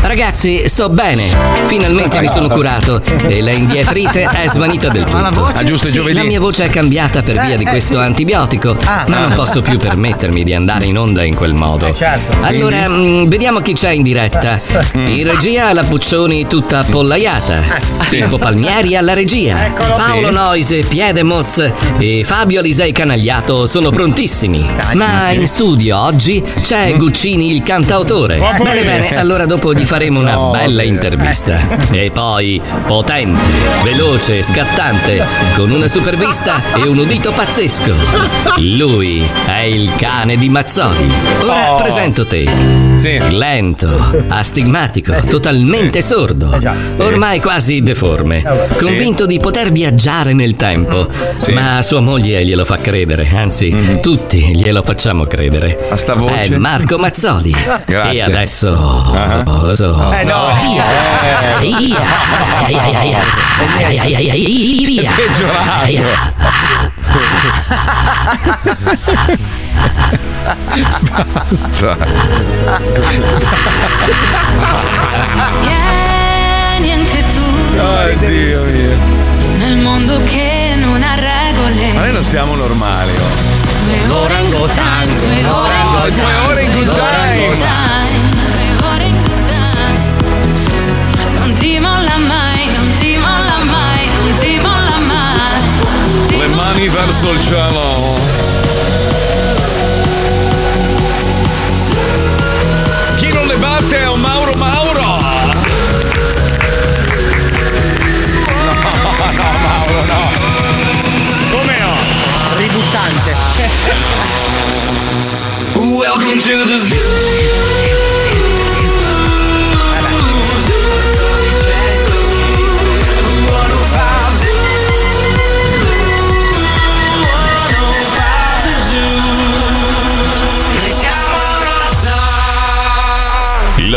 Ragazzi, sto bene. Finalmente mi sono curato e la indietrite è svanita del Ma la tutto. voce? Ah, giusto, Sì, la mia voce è cambiata per Eh, via di eh, questo antibiotico, Ah. ma non posso più permettermi di andare in onda in quel modo. Eh, certo. Allora, mh, vediamo chi c'è in diretta. In regia la Puccioni tutta appollaiata. Pippo Palmieri alla regia. Paolo. Noise, Piede Moz e Fabio Alisei Canagliato sono prontissimi. Ma in studio oggi c'è Guccini il cantautore. Bene, bene, allora dopo gli faremo una No, bella intervista. E poi potente, veloce, scattante, con una supervista e un udito pazzesco. Lui è il cane di Mazzoli. Ora Oh. presento te. Sì. Lento, astigmatico, totalmente sordo, Eh già, sì. ormai quasi deforme, convinto di poter viaggiare nel tempo, Sì. ma sua moglie glielo fa credere, anzi tutti glielo facciamo credere. A sta voce? È Marco Mazzoli. Grazie. E adesso... so- Eh no. Via! Via! Via! peggiorato. Basta. Vieni anche tu Oddio mio. nel mondo che non ha Ma regole. noi non siamo normali. oh. Le ore in good times, le ore in good Due times, le ore in good times, mani verso il cielo. Chi non le batte è un Mauro Mauro. No, no, Mauro, no. Come no? Ributtante. Welcome to the zoo.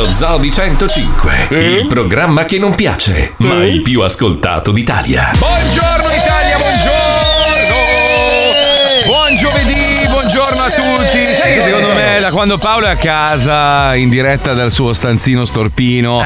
Lo Zoo di 105, il programma che non piace, ma il più ascoltato d'Italia. Buongiorno Italia, buongiorno! Buon giovedì, buongiorno a tutti! Sai che secondo me da quando Paolo è a casa in diretta dal suo stanzino storpino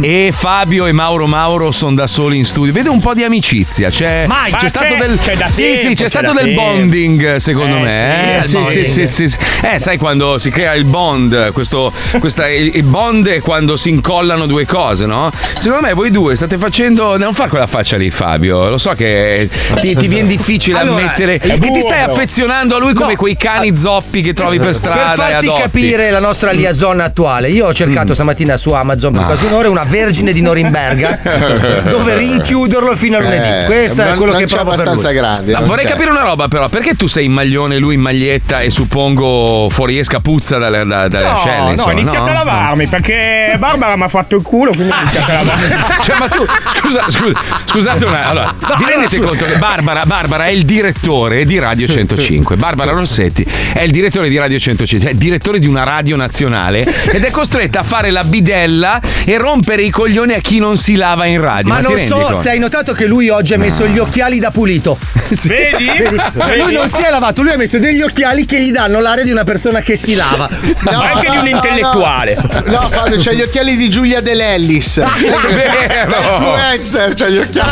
e Fabio e Mauro Mauro sono da soli in studio, vedo un po' di amicizia. C'è, Mai. c'è Ma stato c'è- del c'è da sì, tempo, sì, c'è c'è stato del bonding secondo Eh, me. sì, eh? sì, sì, sì, sì. Eh, sai quando si crea il bond, questo, questa, il, bond è quando si incollano due cose, no? Secondo me voi due state facendo. Non far quella faccia lì, Fabio. Lo so che ti, ti viene difficile Allora, ammettere che ti stai affezionando a lui come No. quei cani zoppi che trovi per strada. Per farti capire la nostra liaison attuale, io ho cercato stamattina su Amazon per quasi un'ora una vergine di Norimberga dove rinchiuderlo fino a lunedì. Eh, Questo è quello non che c'è provo per abbastanza lui. grande. No, vorrei c'è. capire una roba, però, perché tu sei in maglione, lui in maglietta e suppongo fuoriesca puzza dalle, da- dalle No, ascelle? no, insomma, ho iniziato a lavarmi perché Barbara mi ha fatto il culo, quindi ho iniziato a lavarmi. Cioè, ma tu, scusa, scusa, scusate un attimo. Allora, vi rendete conto che Barbara, Barbara è il direttore di Radio 105. Barbara Rossetti è il direttore di Radio 105, è direttore di una radio nazionale ed è costretta a fare la bidella e rompere i coglioni a chi non si lava in radio. Ma ti non so conto? se hai notato che lui oggi ha messo gli occhiali da pulito. Vedi? Cioè lui Vedi? non si è lavato, lui ha messo degli occhiali che gli danno l'aria di una persona che si lava. Ma anche di un intellettuale. No, no Fabio, c'ha gli occhiali di Giulia De Lellis. vero. Influencer, c'ha gli occhiali.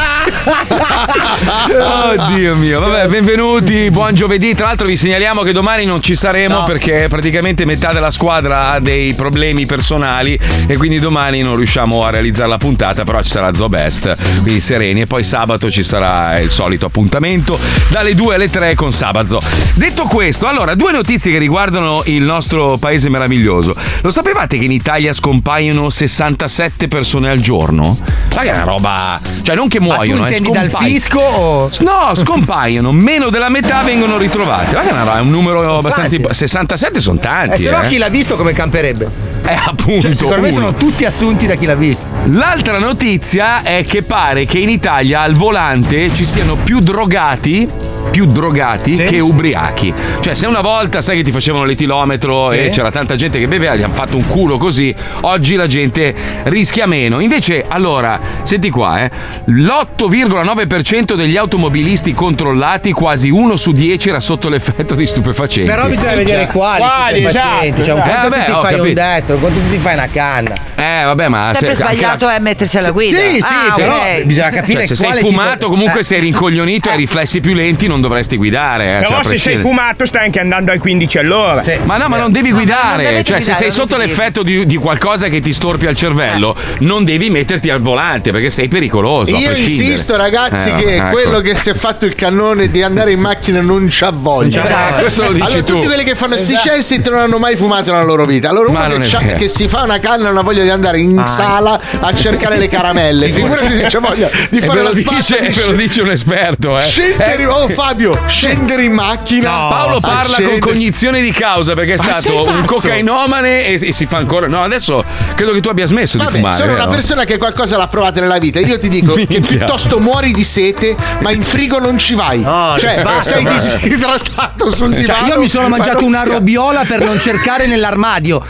Oddio mio, vabbè, benvenuti, buon giovedì. Tra l'altro vi segnaliamo che domani non ci saremo No perché praticamente metà della squadra ha dei problemi personali e quindi domani non riusciamo a realizzare la puntata, però ci sarà Zobest, quindi sereni e poi sabato ci sarà il solito appuntamento dalle 2 alle 3 con Sabazzo. Detto questo, allora due notizie che riguardano il nostro paese meraviglioso. Lo sapevate che in Italia scompaiono 67 persone al giorno? Ma che è una roba, cioè non che muoiono, Ma tu eh, intendi eh, dal fisco o... No, scompaiono, meno della metà vengono ritrovate. Ma che è, una roba, è un numero abbastanza importante. 97 sono eh, tanti. Eh, se no, eh. chi l'ha visto come camperebbe? Eh, cioè, appunto. Cioè, secondo uno. me sono tutti assunti da chi l'ha visto. L'altra notizia è che pare che in Italia al volante ci siano più drogati più drogati che ubriachi. Cioè, se una volta sai che ti facevano l'etilometro Sì. e c'era tanta gente che beveva, gli hanno fatto un culo così, oggi la gente rischia meno. Invece, allora, senti qua, eh, l'8,9% degli automobilisti controllati, quasi uno su 10 era sotto l'effetto di stupefacenti. Però bisogna vedere quali, Quali, stupefacenti. esatto, Cioè, un esatto. conto Eh, se vabbè, ti ho fai un capito. destro, un conto se ti fai una canna. Eh, vabbè, ma Sempre se- anche la- sbagliato è mettersi alla guida. Sì, sì, Ah, però ok. bisogna capire Cioè, se sei fumato, tipo- comunque Eh. sei rincoglionito e hai riflessi più lenti, non dovresti guidare. eh, Però cioè, se sei fumato stai anche andando ai 15 all'ora. Sì. Ma no, ma non devi non guidare. dovete cioè, se guidare, sei non sotto l'effetto di, di qualcosa che ti storpia il cervello, Eh. non devi metterti al volante perché sei pericoloso. Io insisto, ragazzi, Eh, che ecco. quello che si è fatto il cannone di andare in macchina non c'ha voglia. Esatto, questo lo dici allora, tu. tutti quelli che fanno sti censit non hanno mai fumato nella loro vita. Allora, uno non che, che si fa una canna non ha voglia di andare in sala a cercare le caramelle. Figurati se c'ha voglia di fare la lo dice, spazza di e ve lo dice un esperto, eh. Scendere, Eh, oh Fabio, scendere in macchina. Paolo parla con accendere- cognizione di causa perché è Ma stato un cocainomane e, e si fa ancora. No, adesso credo che tu abbia smesso di Vabbè, fumare. sono una vero? persona che qualcosa l'ha provata nella vita. Io ti dico che piuttosto muori di sete, ma in frigo non ci vai. No, cioè, basta, sei disidratato sul Cioè, divano. io mi sono ma mangiato una robiola per non cercare nell'armadio.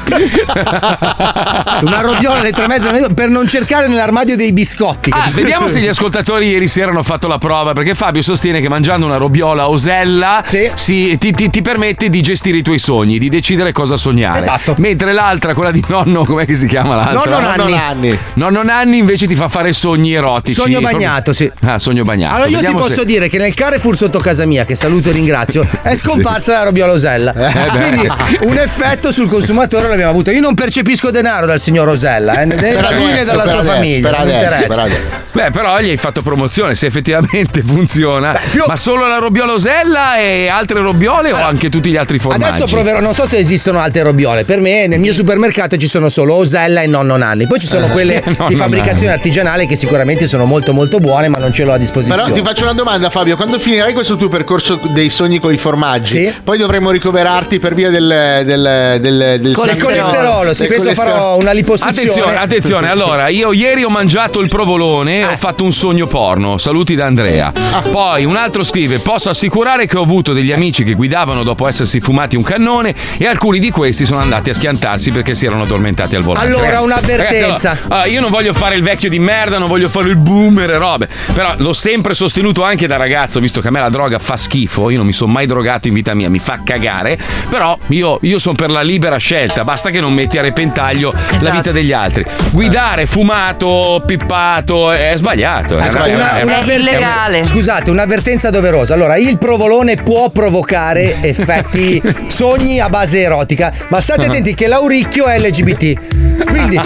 Una robiola alle tre e mezza per non cercare nell'armadio dei biscotti. Ah, vediamo se gli ascoltatori ieri sera hanno fatto la prova, perché Fabio sostiene che mangiando una robiola osella Sì. si- ti, ti- ti permette di gestire i tuoi sogni, di decidere cosa sognare. Esatto. Mentre l'altra, quella di nonno, com'è che si chiama l'altra? Nonno Nonno Nanni. Nanni. Nonno Nanni invece ti fa fare sogni erotici. Sogno bagnato, sì. Ah, sogno bagnato. Allora io Vediamo ti posso se- dire che nel Carrefour sotto casa mia, che saluto e ringrazio, è scomparsa la robiola Osella. beh. Quindi un effetto sul consumatore l'abbiamo avuto. Io non percepisco denaro dal signor Osella, eh, né da lui né dalla per sua adesso, famiglia. Per adesso, interessa. per adesso. Beh, però gli hai fatto promozione, se effettivamente funziona. più- Ma solo la robiola osella e altre robiole o anche tutti gli altri formaggi? Adesso proverò, non so se esistono altre robiole. Per me nel mio supermercato ci sono solo Osella e Nonno Nanni. Poi ci sono quelle di fabbricazione artigianale che sicuramente sono molto molto buone, ma non ce l'ho a disposizione. Però ti faccio una domanda, Fabio. Quando finirai questo tuo percorso dei sogni con i formaggi, Sì. poi dovremo ricoverarti per via del, del, del, del Il sangue- colesterolo, sì, del penso colesterolo. farò una liposuzione. Attenzione, attenzione. Allora, io ieri ho mangiato il provolone e ho fatto un sogno porno. Saluti da Andrea. Poi un altro scrive: Posso assicurare che ho avuto degli amici che guidavano dopo essersi fumati un cannone e alcuni di questi sono andati a schiantarsi perché si erano addormentati al volante. Allora, Ragazzi, un'avvertenza. ragazzi, allora, ah, io non voglio fare il vecchio di merda, non voglio fare il boomer e robe. Però l'ho sempre sostenuto anche da ragazzo, visto che a me la droga fa schifo. Io non mi sono mai drogato in vita mia, mi fa cagare. Però io, io sono per la libera scelta, basta che non metti a repentaglio Esatto. la vita degli altri. Guidare fumato, pippato, è sbagliato. È Ecco, una- una- è- un'avvertenza- illegale. Scusate, un'avvertenza doverosa. Allora, il provolone può provocare effetti sogni a base erotica, ma state attenti che l'auricchio è LGBT. Quindi,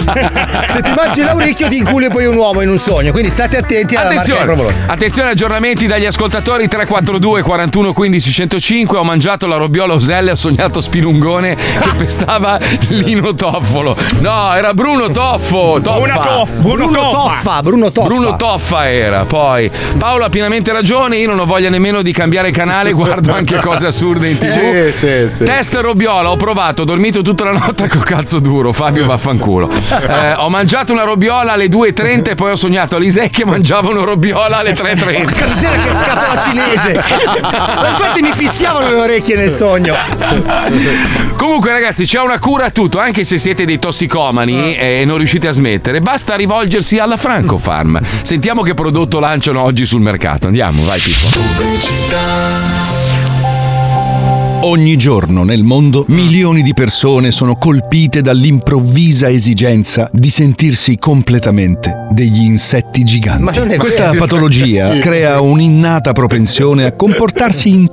se ti mangi l'auricchio, ti inculi poi un uomo in un sogno. Quindi state attenti alla marca del Attenzione, provolone. attenzione, aggiornamenti dagli ascoltatori 342 41 15 105. Ho mangiato la robiola Osella e ho sognato Spilungone che pestava Lino Toffolo. No, era Bruno Toffo. Toffa. Bruno To- Bruno Bruno Toffa. Toffa, Bruno Toffa. Bruno Toffa era, poi Paolo ha pienamente ragione, io non ho voglia nemmeno di cambiare canale, guardo anche cose assurde in tv. Sì, sì, sì. Test robiola, ho provato, ho dormito tutta la notte con cazzo duro, Fabio vaffanculo. Eh, ho mangiato una robiola alle 2.30 e poi ho sognato Alisei che mangiava una robiola alle 3.30. Porca miseria, che scatola cinese! Ma infatti mi fischiavano le orecchie nel sogno. Comunque, ragazzi, c'è una cura a tutto, anche se siete dei tossicomani e non riuscite a smettere. Basta rivolgersi alla Franco Farm. Sentiamo che prodotto lanciano oggi sul mercato. Andiamo, vai, Pippo. Ogni giorno nel mondo milioni di persone sono colpite dall'improvvisa esigenza di sentirsi completamente degli insetti giganti. Ma non è Questa vero. patologia crea un'innata propensione a comportarsi in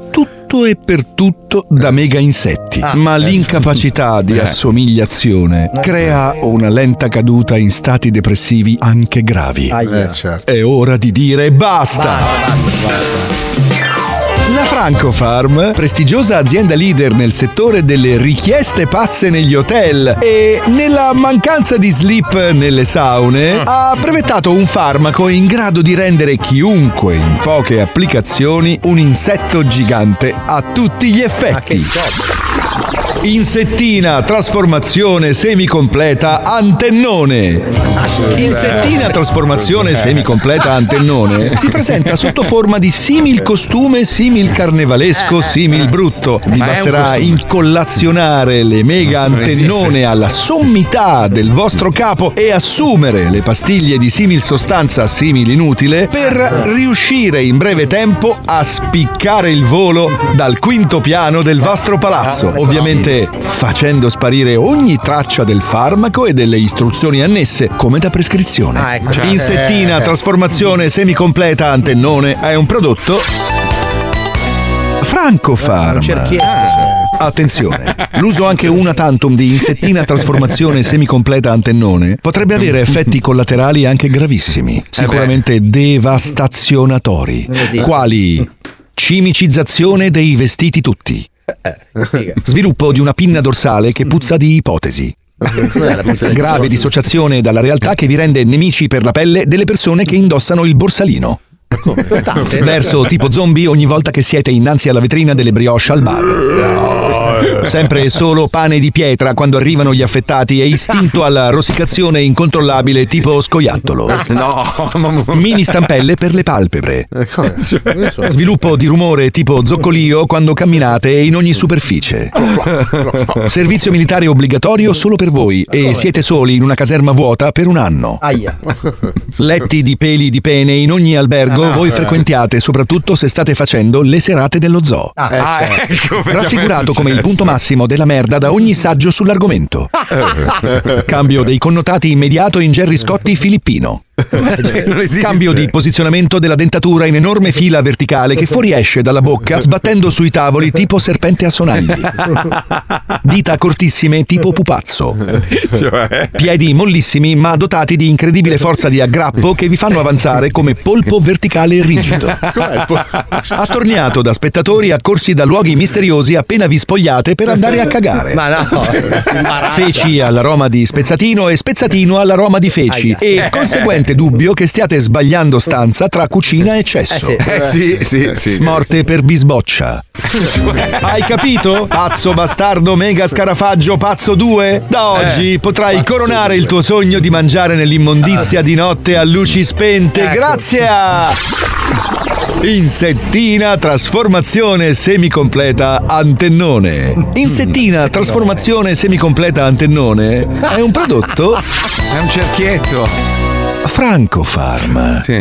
tutto e per tutto da mega insetti, Ah, ma l'incapacità di assomigliazione crea una lenta caduta in stati depressivi anche gravi. Eh, certo. È ora di dire basta. La Franco Farm, prestigiosa azienda leader nel settore delle richieste pazze negli hotel e nella mancanza di sleep nelle saune, ha brevettato un farmaco in grado di rendere chiunque in poche applicazioni un insetto gigante a tutti gli effetti. Insettina trasformazione semicompleta antennone. Insettina trasformazione semicompleta antennone si presenta sotto forma di simil costume, simil carnevalesco, simil brutto. Vi Ma è un basterà incollazionare le mega antennone alla sommità del vostro capo e assumere le pastiglie di simil sostanza simil inutile per riuscire in breve tempo a spiccare il volo dal quinto piano del vostro palazzo. Ovviamente facendo sparire ogni traccia del farmaco e delle istruzioni annesse, come da prescrizione. Ah, ecco. Insettina, Eh. trasformazione semicompleta antennone è un prodotto Francofarm. Attenzione, l'uso anche una tantum di insettina trasformazione semicompleta antennone potrebbe avere effetti collaterali anche gravissimi, sicuramente devastazionatori, quali cimicizzazione dei vestiti tutti, sviluppo di una pinna dorsale che puzza di ipotesi. Grave dissociazione dalla realtà che vi rende nemici per la pelle delle persone che indossano il borsalino. Verso tipo zombie ogni volta che siete innanzi alla vetrina delle brioche al bar. Sempre e solo pane di pietra quando arrivano gli affettati e istinto alla rosicazione incontrollabile tipo scoiattolo. No, Mini stampelle per le palpebre. Sviluppo di rumore tipo zoccolio quando camminate in ogni superficie. Servizio militare obbligatorio solo per voi e siete soli in una caserma vuota per un anno. Letti di peli di pene in ogni albergo Ah, no. voi frequentiate, soprattutto se state facendo le serate dello zoo. Ah, ecco, perché Raffigurato a me è come il punto massimo della merda da ogni saggio sull'argomento. Cambio dei connotati immediato in Jerry Scotti filippino. Non esiste. Cambio di posizionamento della dentatura in enorme fila verticale che fuoriesce dalla bocca sbattendo sui tavoli tipo serpente a sonagli. Dita cortissime tipo pupazzo. Cioè? Piedi mollissimi ma dotati di incredibile forza di aggrappo che vi fanno avanzare come polpo verticale rigido. Attorniato da spettatori accorsi da luoghi misteriosi appena vi spogliate per andare a cagare. Ma no. Feci all'aroma di spezzatino e spezzatino all'aroma di feci e conseguente dubbio che stiate sbagliando stanza tra cucina e cesso. Eh sì, sì, sì. Morte per bisboccia. Hai capito? Pazzo bastardo mega scarafaggio pazzo 2? Da oggi potrai coronare il tuo sogno di mangiare nell'immondizia di notte a luci spente grazie a Insettina trasformazione semicompleta antennone. Insettina trasformazione semicompleta antennone è un prodotto È un cerchietto. Francofarm. Sì.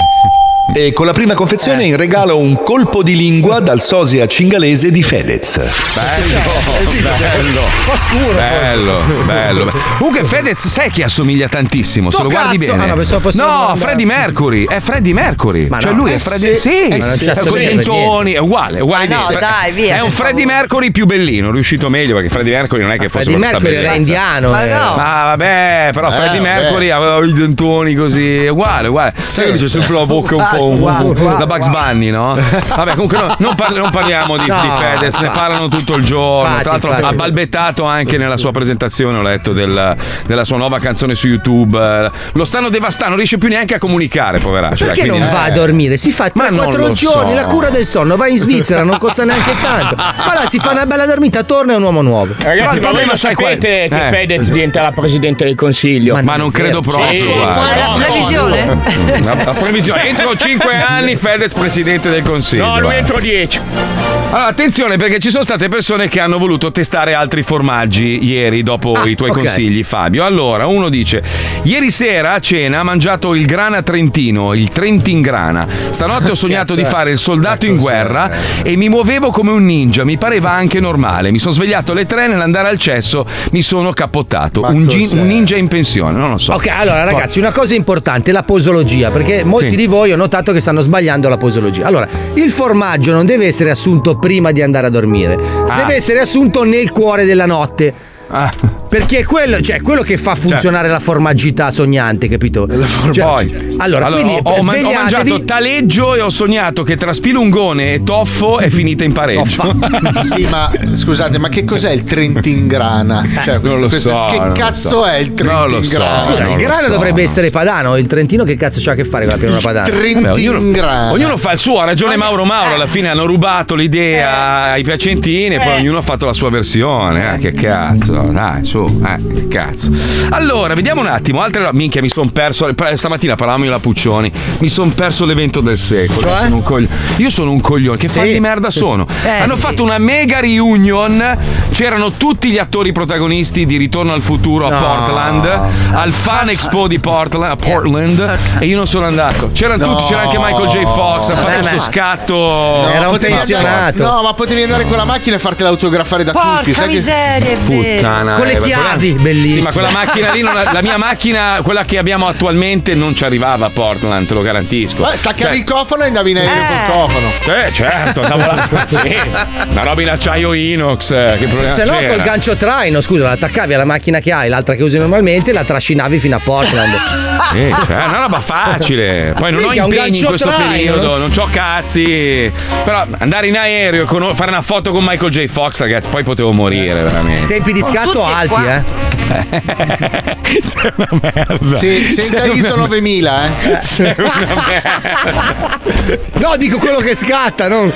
E con la prima confezione in regalo un colpo di lingua dal sosia cingalese di Fedez. Bello. Un po' scuro forse. Bello, bello. Comunque Fedez sai che assomiglia tantissimo, se lo guardi bene. Ah, no, no, Freddie Mercury, è Freddie Mercury. Ma cioè no. lui Eh è Freddie sì. Sì, Ma sì, assomiglia con i per dentoni, è uguale, è uguale. Ma no, dai, via, È un Freddie Mercury più bellino, riuscito meglio perché Freddie Mercury non è che fosse Freddie Mercury era indiano. Ma era. no. Ma vabbè, però Eh, Freddie. Mercury aveva i dentoni così, è uguale, uguale. Sai che c'è sempre la bocca un po' Uguale, uguale, da Bugs Bunny, no? Vabbè, comunque no, non, parli- non parliamo di, No, di Fedez, ne infatti. parlano tutto il giorno. Infatti, Tra l'altro infatti. ha balbettato anche nella sua presentazione, ho letto del- della sua nuova canzone su YouTube. Eh, Lo stanno devastando, non riesce più neanche a comunicare, poveraccio. Perché Quindi- non va a dormire? Si fa Ma non 3-4 lo giorni so. la cura del sonno, va in Svizzera, non costa neanche tanto. Ma là si fa una bella dormita, torna e è un uomo nuovo. Ragazzi, il ma voi problema lo sapete che Eh. Fedez diventerà presidente del consiglio? Ma Ma non credo proprio, Sì. La previsione? La, la previsione, entro 5 anni Fedez presidente del consiglio. No, lui eh. entro 10. Allora, attenzione perché ci sono state persone che hanno voluto testare altri formaggi ieri dopo Ah, i tuoi ok. consigli, Fabio. Allora, uno dice: Ieri sera a cena ho mangiato il grana trentino, il Trentin grana. Stanotte ho sognato di fare il soldato in guerra e mi muovevo come un ninja, mi pareva anche normale. Mi sono svegliato alle tre nell'andare al cesso, mi sono cappottato. Ma Un, gi- un ninja in pensione, non lo so. Ok, allora ragazzi, una cosa importante, la posologia, perché molti Sì. di voi ho notato che stanno sbagliando la posologia. Allora, il formaggio non deve essere assunto prima di andare a dormire, Ah. deve essere assunto nel cuore della notte. Ah. Perché è quello, cioè, quello che fa funzionare la formaggita sognante, capito? Cioè, Poi, allora, quindi ho, ho man- ho svegliatevi- mangiato taleggio e ho sognato che tra spilungone e toffo è finita in pareggio. Sì, ma scusate, ma che cos'è il Trentingrana? Cioè, non lo questo- so, Che non cazzo so. è il Non lo so. Trentingrana? Scusa, non il lo grana so, dovrebbe no. essere padano, il trentino che cazzo c'ha a che fare con la pianura padana? Vabbè, ognuno, Trentingrana. ognuno fa il suo, ha ragione Mauro Mauro, alla fine hanno rubato l'idea ai piacentini e poi ognuno ha fatto la sua versione. Eh, che cazzo, dai, su, eh, che cazzo. Allora, vediamo un attimo, altre minchia, mi sono perso stamattina parlavamo di la Puccioni, mi sono perso l'evento del secolo. Cioè? Sono un cogli- Io sono un coglione, che fan di merda sono? Eh, hanno sì. fatto una mega reunion, c'erano tutti gli attori protagonisti di Ritorno al futuro a No. Portland, al Fan Expo di Portland, a Portland e io non sono andato. C'erano No. tutti, c'era anche Michael J. Fox, ha Eh, fatto beh. sto scatto. No, Era un pensionato. andare- no, ma potevi andare con la macchina e farti l'autografare da tutti. Porca sai che- miseria, è vero. Puttana, Con le eh, chiavi, quella- bellissimo. Sì, ma quella macchina lì, non- la mia macchina, quella che abbiamo attualmente, non ci arrivava a Portland, te lo garantisco. Ma staccavi Cioè, il cofano e andavi in aereo Eh. col cofano. Eh, certo, andavo là. Sì. Una roba in acciaio inox. eh, Che problema Se no, c'era? col gancio traino, scusa, la attaccavi alla macchina che hai, l'altra che usi normalmente, la trascinavi fino a Portland. Eh, cioè, è una roba facile. Poi non Minchia, ho impegni in questo traino, periodo, no? non ho cazzi. Però andare in aereo e fare una foto con Michael J. Fox, ragazzi, poi potevo morire, veramente. Tempi di Con scatto e alti, qua- eh. Sei una merda. Sì, senza Sei ISO una- 9000, eh. Sei una merda. No, dico quello che scatta, non.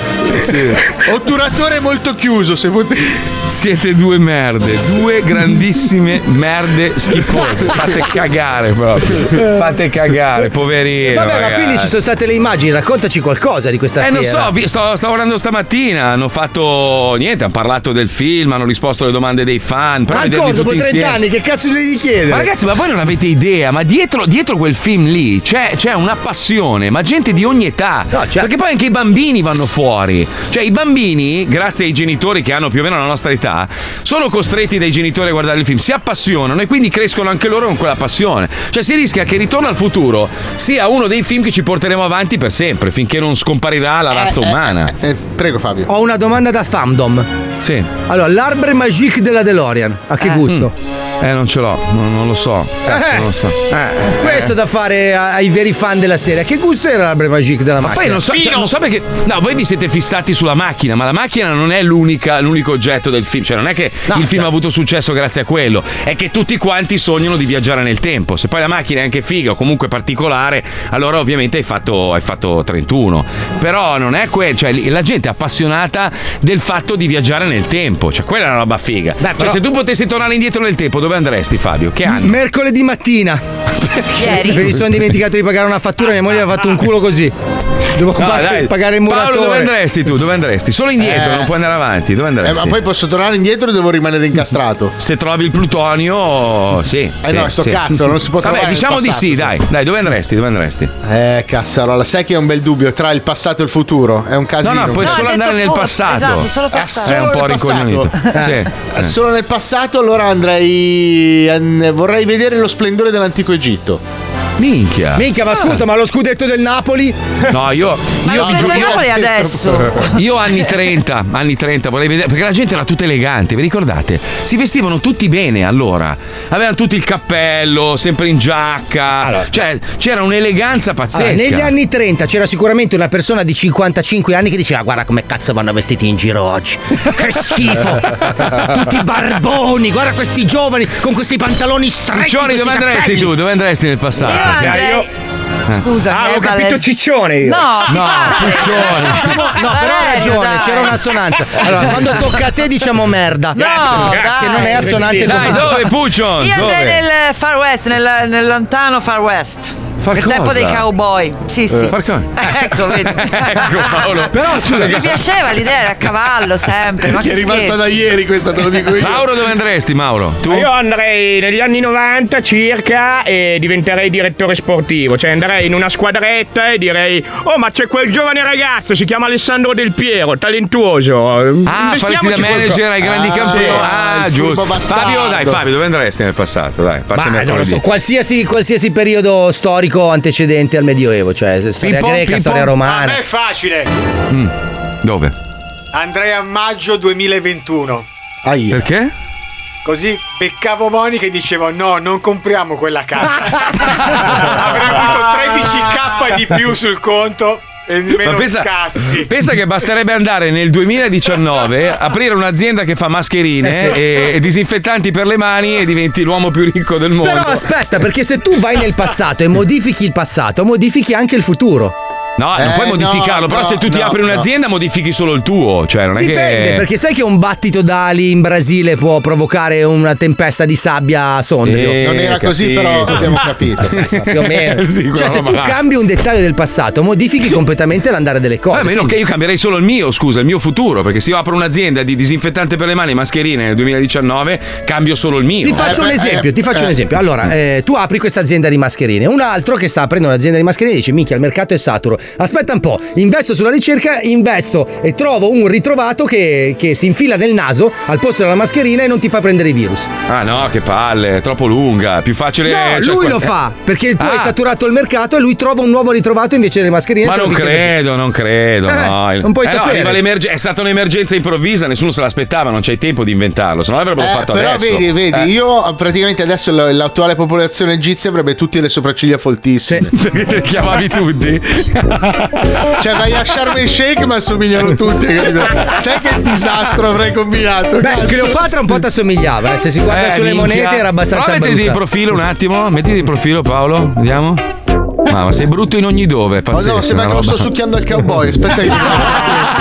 Otturatore molto chiuso, se potevi. Siete due merde, due grandissime merde schifose. Fate cagare proprio. Fate cagare, poverino. Vabbè, ma ragazzi. quindi ci sono state le immagini, raccontaci qualcosa di questa Eh, non fiera. so, vi- stavo, stavo guardando stamattina, hanno fatto niente, hanno parlato del film, hanno risposto alle domande dei fan. Però Ancora, dopo tutti 30 insieme- anni, che cazzo devi chiedere? Ma ragazzi, ma voi non avete idea, ma dietro, dietro quel film lì c'è, c'è una passione, ma gente di ogni età. No, certo. Perché poi anche i bambini vanno fuori. Cioè, i bambini, grazie ai genitori che hanno più o meno la nostra età, sono costretti dai genitori a guardare il film, si appassionano e quindi crescono anche loro con quella passione. Cioè, si rischia che Ritorno al futuro sia uno dei film che ci porteremo avanti per sempre, finché non scomparirà la razza umana. Eh, prego, Fabio. Ho una domanda da Famdom. Sì. Allora, l'arbre magique della DeLorean, a che gusto? Eh, non ce l'ho, non, non lo so. Eh. non lo so. Eh. Questo da fare ai veri fan della serie. A che gusto era l'arbre magique della macchina? Poi non so, cioè, non so perché. No, voi vi siete fissati sulla macchina, ma la macchina non è l'unica, l'unico oggetto del film. Cioè, non è che No, il film certo. ha avuto successo grazie a quello. È che tutti quanti sognano di viaggiare nel tempo. Se poi la macchina è anche figa o comunque particolare, allora ovviamente hai fatto, hai fatto 31. Però non è quello. Cioè, la gente è appassionata del fatto di viaggiare nel tempo. Cioè, quella è una roba figa. cioè, però- se tu potessi tornare indietro nel tempo, dove andresti, Fabio? Che anno? Mercoledì mattina. Perché mi sono dimenticato di pagare una fattura, mia moglie aveva fatto un culo così. Devo No, pa- dai. pagare il Paolo, muratore. dove andresti tu? Dove andresti? Solo indietro, Eh. non puoi andare avanti. Dove Eh, andresti? ma poi posso tornare indietro e devo rimanere incastrato. Se trovi il plutonio, sì. Eh sì, no, sto sì. cazzo, non si può trovare Vabbè, nel diciamo di sì, dai. Dai, dove andresti? Dove andresti? Eh, cazzarola, sai che è un bel dubbio tra il passato e il futuro. È un casino. No, no, puoi No, solo andare nel forse, passato. esatto, solo È un po' passato. ricognito. Sì. Eh. solo nel passato, allora andrei. an- vorrei vedere lo splendore dell'antico Egitto. Minchia. Minchia, ma scusa, ma lo scudetto del Napoli? No, io. Ma io lo giuro- vedo Napoli adesso. Io anni 30, anni 30 vorrei vedere, perché la gente era tutta elegante, vi ricordate? Si vestivano tutti bene allora. Avevano tutti il cappello, sempre in giacca. Cioè, c'era un'eleganza pazzesca. Allora, negli anni 30 c'era sicuramente una persona di 55 anni che diceva guarda come cazzo vanno vestiti in giro oggi. Che schifo! Tutti barboni, guarda questi giovani con questi pantaloni stretti. Questi dove andresti cappelli. tu? Dove andresti nel passato? Io andrei. Scusa, Ah, ho capito ciccione io. No, No? Puccioni. No, no, però ha ragione, dai. c'era un'assonanza. Allora, quando tocca a te diciamo merda. No, che dai. non è assonante Dai, con dove Puccion? Io andrei nel Far West, nel, nel lontano Far West. Far Nel cosa? tempo dei cowboy. Sì, sì. Far cosa? Ecco, vedi. Ecco Paolo. Però scusa, Mi piaceva l'idea era a cavallo sempre. Ma Che è rimasta scherzi. da ieri, questa te lo dico io. Mauro, dove andresti, Mauro? Tu? Io andrei negli anni 90 circa e diventerei direttore sportivo, cioè andrei in una squadretta e direi "Oh, ma c'è quel giovane ragazzo, si chiama Alessandro Del Piero, talentuoso". Ah, faresti da manager ai grandi Ah, campioni. sì. Ah, il giusto. Fabio, dai, Fabio, dove andresti nel passato? Dai, parte Ma non so, qualsiasi, qualsiasi periodo storico antecedente al Medioevo, cioè storia Ping pong, greca, ping storia pong. romana. è facile. Dove? Andrei a maggio 2021. Aia. Perché? Così beccavo Monica e dicevo no, non compriamo quella casa. Avrei avuto 13k di più sul conto e meno Ma pensa, scazzi. pensa che basterebbe andare nel 2019, aprire un'azienda che fa mascherine Eh sì. e, e disinfettanti per le mani e diventi l'uomo più ricco del mondo. Però aspetta, perché se tu vai nel passato e modifichi il passato, modifichi anche il futuro. No, non Eh, puoi no, modificarlo, però no, se tu ti no, apri un'azienda modifichi solo il tuo, cioè non è Dipende, che perché sai che un battito d'ali in Brasile può provocare una tempesta di sabbia a Sondrio? Eh, Non era così, però abbiamo capito. più o meno. Sì, cioè, se tu roba. cambi un dettaglio del passato, modifichi completamente l'andare delle cose. Vabbè, no, che io cambierei solo il mio, scusa, il mio futuro, perché se io apro un'azienda di disinfettante per le mani e mascherine nel 2019, cambio solo il mio. Ti faccio un esempio, ti faccio un esempio. Allora, eh, tu apri questa azienda di mascherine, un altro che sta aprendo un'azienda di mascherine dice: Minchia, il mercato è saturo. Aspetta un po', investo sulla ricerca, investo e trovo un ritrovato che, che si infila nel naso al posto della mascherina e non ti fa prendere i virus. Ah no, che palle, è troppo lunga, più facile No, cioè, lui lo fa perché tu Ah. hai saturato il mercato e lui trova un nuovo ritrovato invece delle mascherine. Ma non credo, non credo. Eh, no. non puoi Eh no, sapere. l'emerge- è stata un'emergenza improvvisa, nessuno se l'aspettava, non c'hai tempo di inventarlo, se no l'avrebbero Eh, fatto però adesso. vedi, vedi, Eh. io praticamente adesso l'attuale popolazione egizia avrebbe tutte le sopracciglia foltissime. Perché te le chiamavi tutti? cioè vai a Sharm el Sheikh ma assomigliano tutte, capito? Sai che disastro avrei combinato? Beh, cazzo? Cleopatra un po' ti assomigliava, eh, se si guarda Eh, sulle minchia. monete era abbastanza Prova a mettiti di profilo un attimo, mettiti di profilo Paolo, vediamo. Ma, ma sei brutto in ogni dove, Oh pazzesco. no, sembra che lo sto succhiando al cowboy. Aspetta che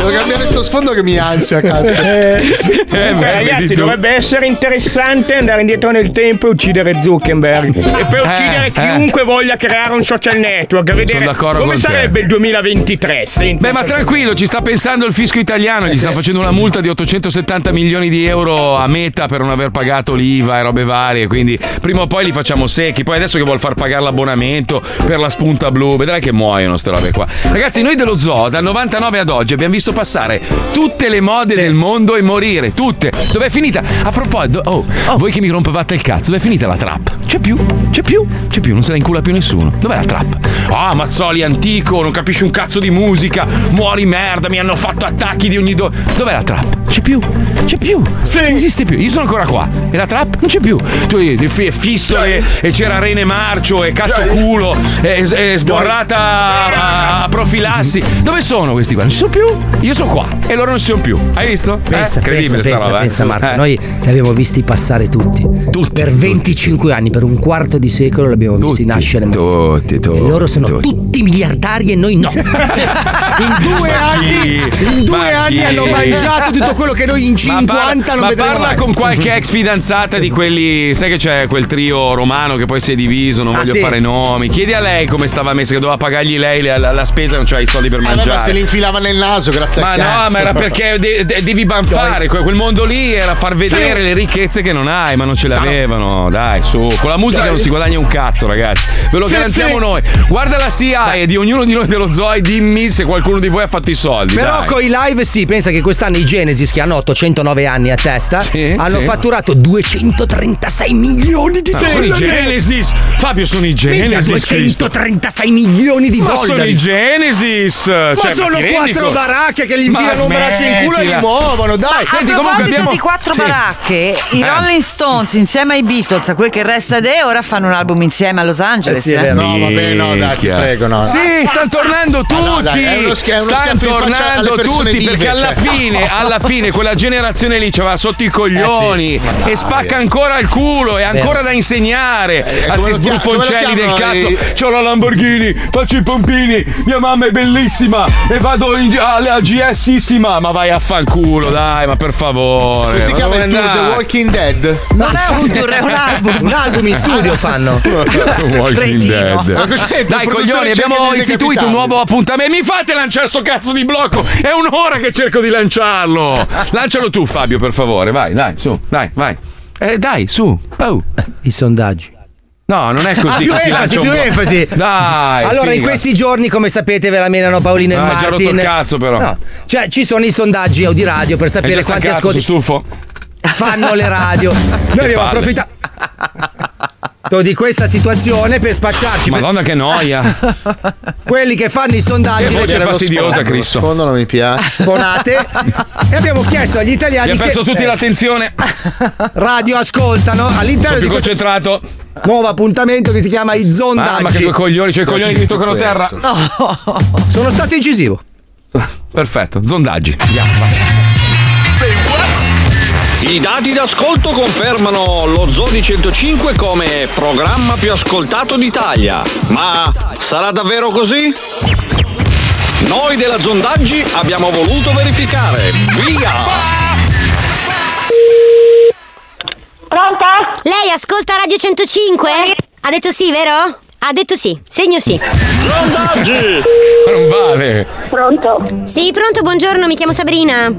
Devo cambiare sto sfondo che mi ansia, cazzo. Eh, Comunque, beh, ragazzi, dovrebbe essere interessante andare indietro nel tempo e uccidere Zuckerberg. E poi uccidere eh. chiunque voglia creare un social network. Vedere d'accordo come con te. sarebbe il 2023 senza Beh, ma tranquillo, ci sta pensando il fisco italiano, gli sta facendo una multa di 870 milioni di euro a Meta per non aver pagato l'IVA e robe varie, quindi prima o poi li facciamo secchi. Poi adesso che vuol far pagare l'abbonamento per la spunta blu, vedrai che muoiono ste robe qua. Ragazzi, noi dello zoo dal 99 ad oggi abbiamo visto passare tutte le mode del mondo e morire, tutte. Dov'è finita? A proposito, oh, voi che mi rompevate il cazzo, dov'è finita la trap? C'è più, c'è più, c'è più, non se la incula più nessuno. Dov'è la trap? Ah, Mazzoli antico, non capisci un cazzo di musica, muori merda, mi hanno fatto attacchi di ogni do. Dov'è la trap? C'è più, c'è più, non esiste più. Io sono ancora qua. E la trap non c'è più. Tu hai fi- fistole e c'era Rene Marcio e cazzo culo e, e sborrata a, a profilassi. Dove sono questi qua? Non ci sono più. Io sono qua e loro non ci sono più. Hai visto? Pensa, eh, pensa, pensa, roba, eh? pensa Marco, Eh. noi li abbiamo visti passare tutti. per 25 anni, per un quarto di secolo li abbiamo visti nascere. Tutti, tutti. E loro sono tutti miliardari e noi no. in due Ma anni, in due Ma anni chi? hanno mangiato tutto quello che noi in 50 ma parla, non ma vedremo parla mai. con qualche ex fidanzata di quelli. Sai che c'è quel trio romano che poi si è diviso, non Ah, voglio sì. fare nomi. Chiedi a lei come stava messa, che doveva pagargli lei la, la- la spesa, non c'aveva i soldi per Eh, mangiare. se li infilava nel naso, grazie Ma a no, cazzo. ma era perché de- de- devi banfare. Que- quel mondo lì era far vedere le ricchezze che non hai, ma non ce le avevano. Dai, su. Con la musica Dai. non si guadagna un cazzo, ragazzi. Ve lo Sì, garantiamo sì. noi. Guarda la CIA e di ognuno di noi dello zoo e dimmi se qualcuno di voi ha fatto i soldi. Però dai. con i live sì, pensa che quest'anno i Genesis, che hanno 809 anni a testa, Sì, hanno sì. fatturato 236 milioni di Ma sono i dollari. Genesis! Fabio, sono i Genesis! Cristo. 236 milioni di Ma sono dollari. i Genesis! Ma Cioè, sono ti rendi quattro conto? Baracche che gli Ma infilano un braccio in culo e li muovono, dai. A Senti, comunque proposito abbiamo- di quattro sì. baracche, i Eh. Rolling Stones insieme ai Beatles, a quel che resta de ora fanno un album insieme a Los Angeles. Eh sì, è vero. No, vabbè, no, dai, ti prego, no. Sì, stanno tornando tutti. Ma no, dai, è uno è stanno tornando tutti vive, perché alla cioè. fine, alla fine quella generazione lì c'aveva sotto i coglioni e spacca ancora il culo e ancora da insegnare a come sti lo chia- sbrufoncelli come lo del cazzo. C'ho la Lamborghini, faccio i pompini, mia mamma è bellissima e vado in, alla GSissima. Ma vai a fanculo, dai, ma per favore. Come si ma chiama il tour The? Walking Dead? Non è un tour, è un album. Un album in studio fanno. Walking. Dead. Dai, Il coglioni, abbiamo istituito un nuovo appuntamento. Mi fate lanciare sto cazzo di blocco? È un'ora che cerco di lanciarlo. Lancialo tu, Fabio, per favore. Vai, dai, su, dai, vai. Eh, dai, su. Oh. I sondaggi. No, non è così Ah, più che si enfasi, più enfasi. Dai. Allora, in figa. questi giorni, come sapete, ve la menano Paolino e Ah, Martin. già rotto il cazzo, però. No, cioè, ci sono i sondaggi Audi Radio per sapere già quanti ascolti sono stufo. fanno le radio. Noi abbiamo approfittato. approfitto di questa situazione per spacciarci. Madonna che noia. Quelli che fanno i sondaggi. Che voce fastidiosa, Cristo. Sfondo non mi piace. Fonate. e abbiamo chiesto agli italiani Mi ha perso che tutti l'attenzione. radio ascoltano all'interno Sono di più questo concentrato. nuovo appuntamento che si chiama I Zondaggi. Mamma che quei coglioni, c'è i coglioni che mi toccano terra. Sono stato incisivo. Perfetto, zondaggi. Andiamo, vai. I dati d'ascolto confermano lo Zodi 105 come programma più ascoltato d'Italia. Ma sarà davvero così? Noi della Zondaggi abbiamo voluto verificare. Via! Pronto? Lei ascolta Radio 105? Ha detto sì, vero? Ha detto sì. Segno sì. Zondaggi! Ma non vale. Pronto? Sì, pronto, buongiorno, mi chiamo Sabrina.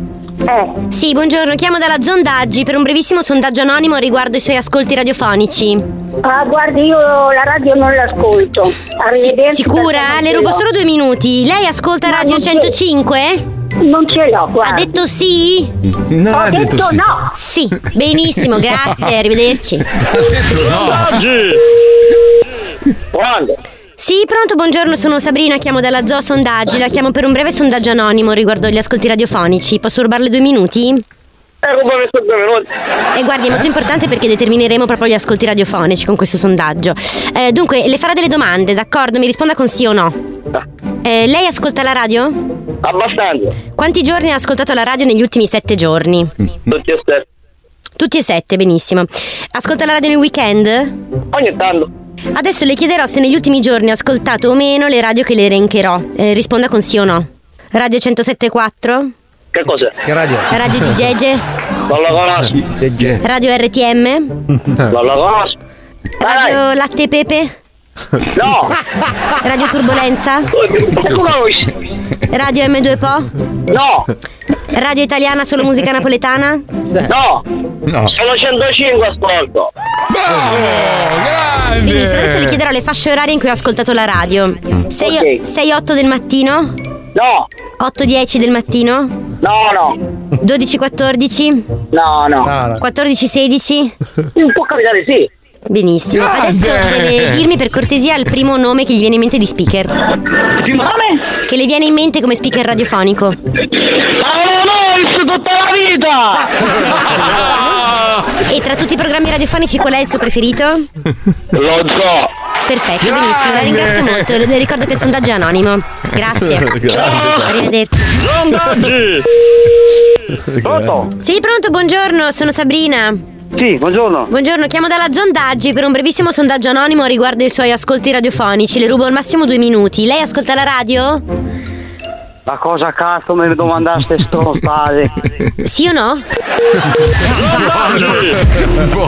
Eh. Sì, buongiorno, chiamo dalla Zondaggi per un brevissimo sondaggio anonimo riguardo i suoi ascolti radiofonici. Ah, guardi, io la radio non l'ascolto. Arrivederci. Sicura? Le rubo solo due minuti. Lei ascolta Ma Radio non ce- 105? Non ce l'ho, guarda. Ha detto sì? No, Ho ha detto detto sì. no. Sì, benissimo, grazie, arrivederci. Zondaggi! Quando? Sì, pronto, buongiorno, sono Sabrina, chiamo dalla Zoo Sondaggi. La chiamo per un breve sondaggio anonimo riguardo agli ascolti radiofonici. Posso rubarle due minuti? Eh, due minuti. E guardi, è molto importante perché determineremo proprio gli ascolti radiofonici con questo sondaggio. Eh, dunque, le farò delle domande, d'accordo? Mi risponda con sì o no. Eh, lei ascolta la radio? Abbastanza. Quanti giorni ha ascoltato la radio negli ultimi sette giorni? Tutti e sette. Tutti e sette, benissimo. Ascolta la radio nel weekend? Ogni tanto. Adesso le chiederò se negli ultimi giorni ha ascoltato o meno le radio che le elencherò. Eh, risponda con sì o no. Radio 107.4? Che cos'è? Che radio? Radio di Gege? Non la conosco. Radio RTM? Non la conosco. Radio Latte e Pepe? No. Radio Turbolenza? Tu conosci? Radio M2 Po? No. Radio Italiana solo musica napoletana? No. No. Sono 105 ascolto. Benissimo, adesso le chiederò le fasce orarie in cui ho ascoltato la radio. 6-8 del mattino? No. 8-10 del mattino? No, no. 12-14? No, no. 14-16? Può capitare sì. Benissimo. Adesso deve dirmi per cortesia il primo nome che gli viene in mente di speaker. Primo nome? Che le viene in mente come speaker radiofonico. Paolo Nois tutta la vita! E tra tutti i programmi radiofonici qual è il suo preferito? Lo so. Perfetto, benissimo, la ringrazio molto. Le ricordo che il sondaggio è anonimo. Grazie. Grande. Arrivederci. Zondaggi! Pronto? Sì, pronto, buongiorno, sono Sabrina. Sì, buongiorno. Buongiorno, chiamo dalla Zondaggi per un brevissimo sondaggio anonimo riguardo i suoi ascolti radiofonici. Le rubo al massimo due minuti. Lei ascolta la radio? Ma cosa cazzo mi domandaste stronzate? Sì o no?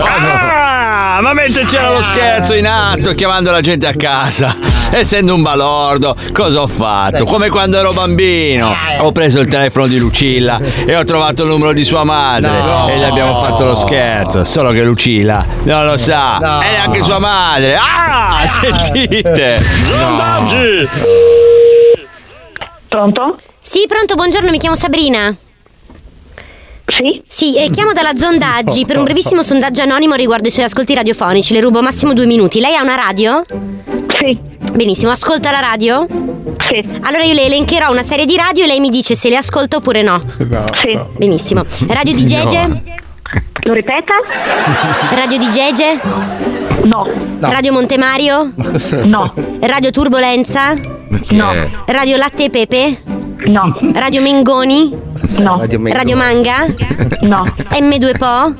Ah, ma mentre c'era lo scherzo in atto chiamando la gente a casa, essendo un balordo, cosa ho fatto? Come quando ero bambino. Ho preso il telefono di Lucilla e ho trovato il numero di sua madre No. e gli abbiamo fatto lo scherzo. Solo che Lucilla non lo sa. No. E neanche sua madre. Ah, sentite. Zondaggi! Pronto? Sì, pronto, buongiorno, mi chiamo Sabrina. Sì? Sì, eh, chiamo dalla Zondaggi per un brevissimo sondaggio anonimo riguardo i suoi ascolti radiofonici. Le rubo massimo due minuti. Lei ha una radio? Sì. Benissimo, ascolta la radio? Sì. Allora io le elencherò una serie di radio e lei mi dice se le ascolta oppure no. Sì. Benissimo. Radio di Gege? Lo ripeta? Radio di Gege? No. Radio Montemario? No. Radio Turbolenza? No. Radio Latte e Pepe? No. Radio Mengoni? No. Radio Manga? No. M2 Po?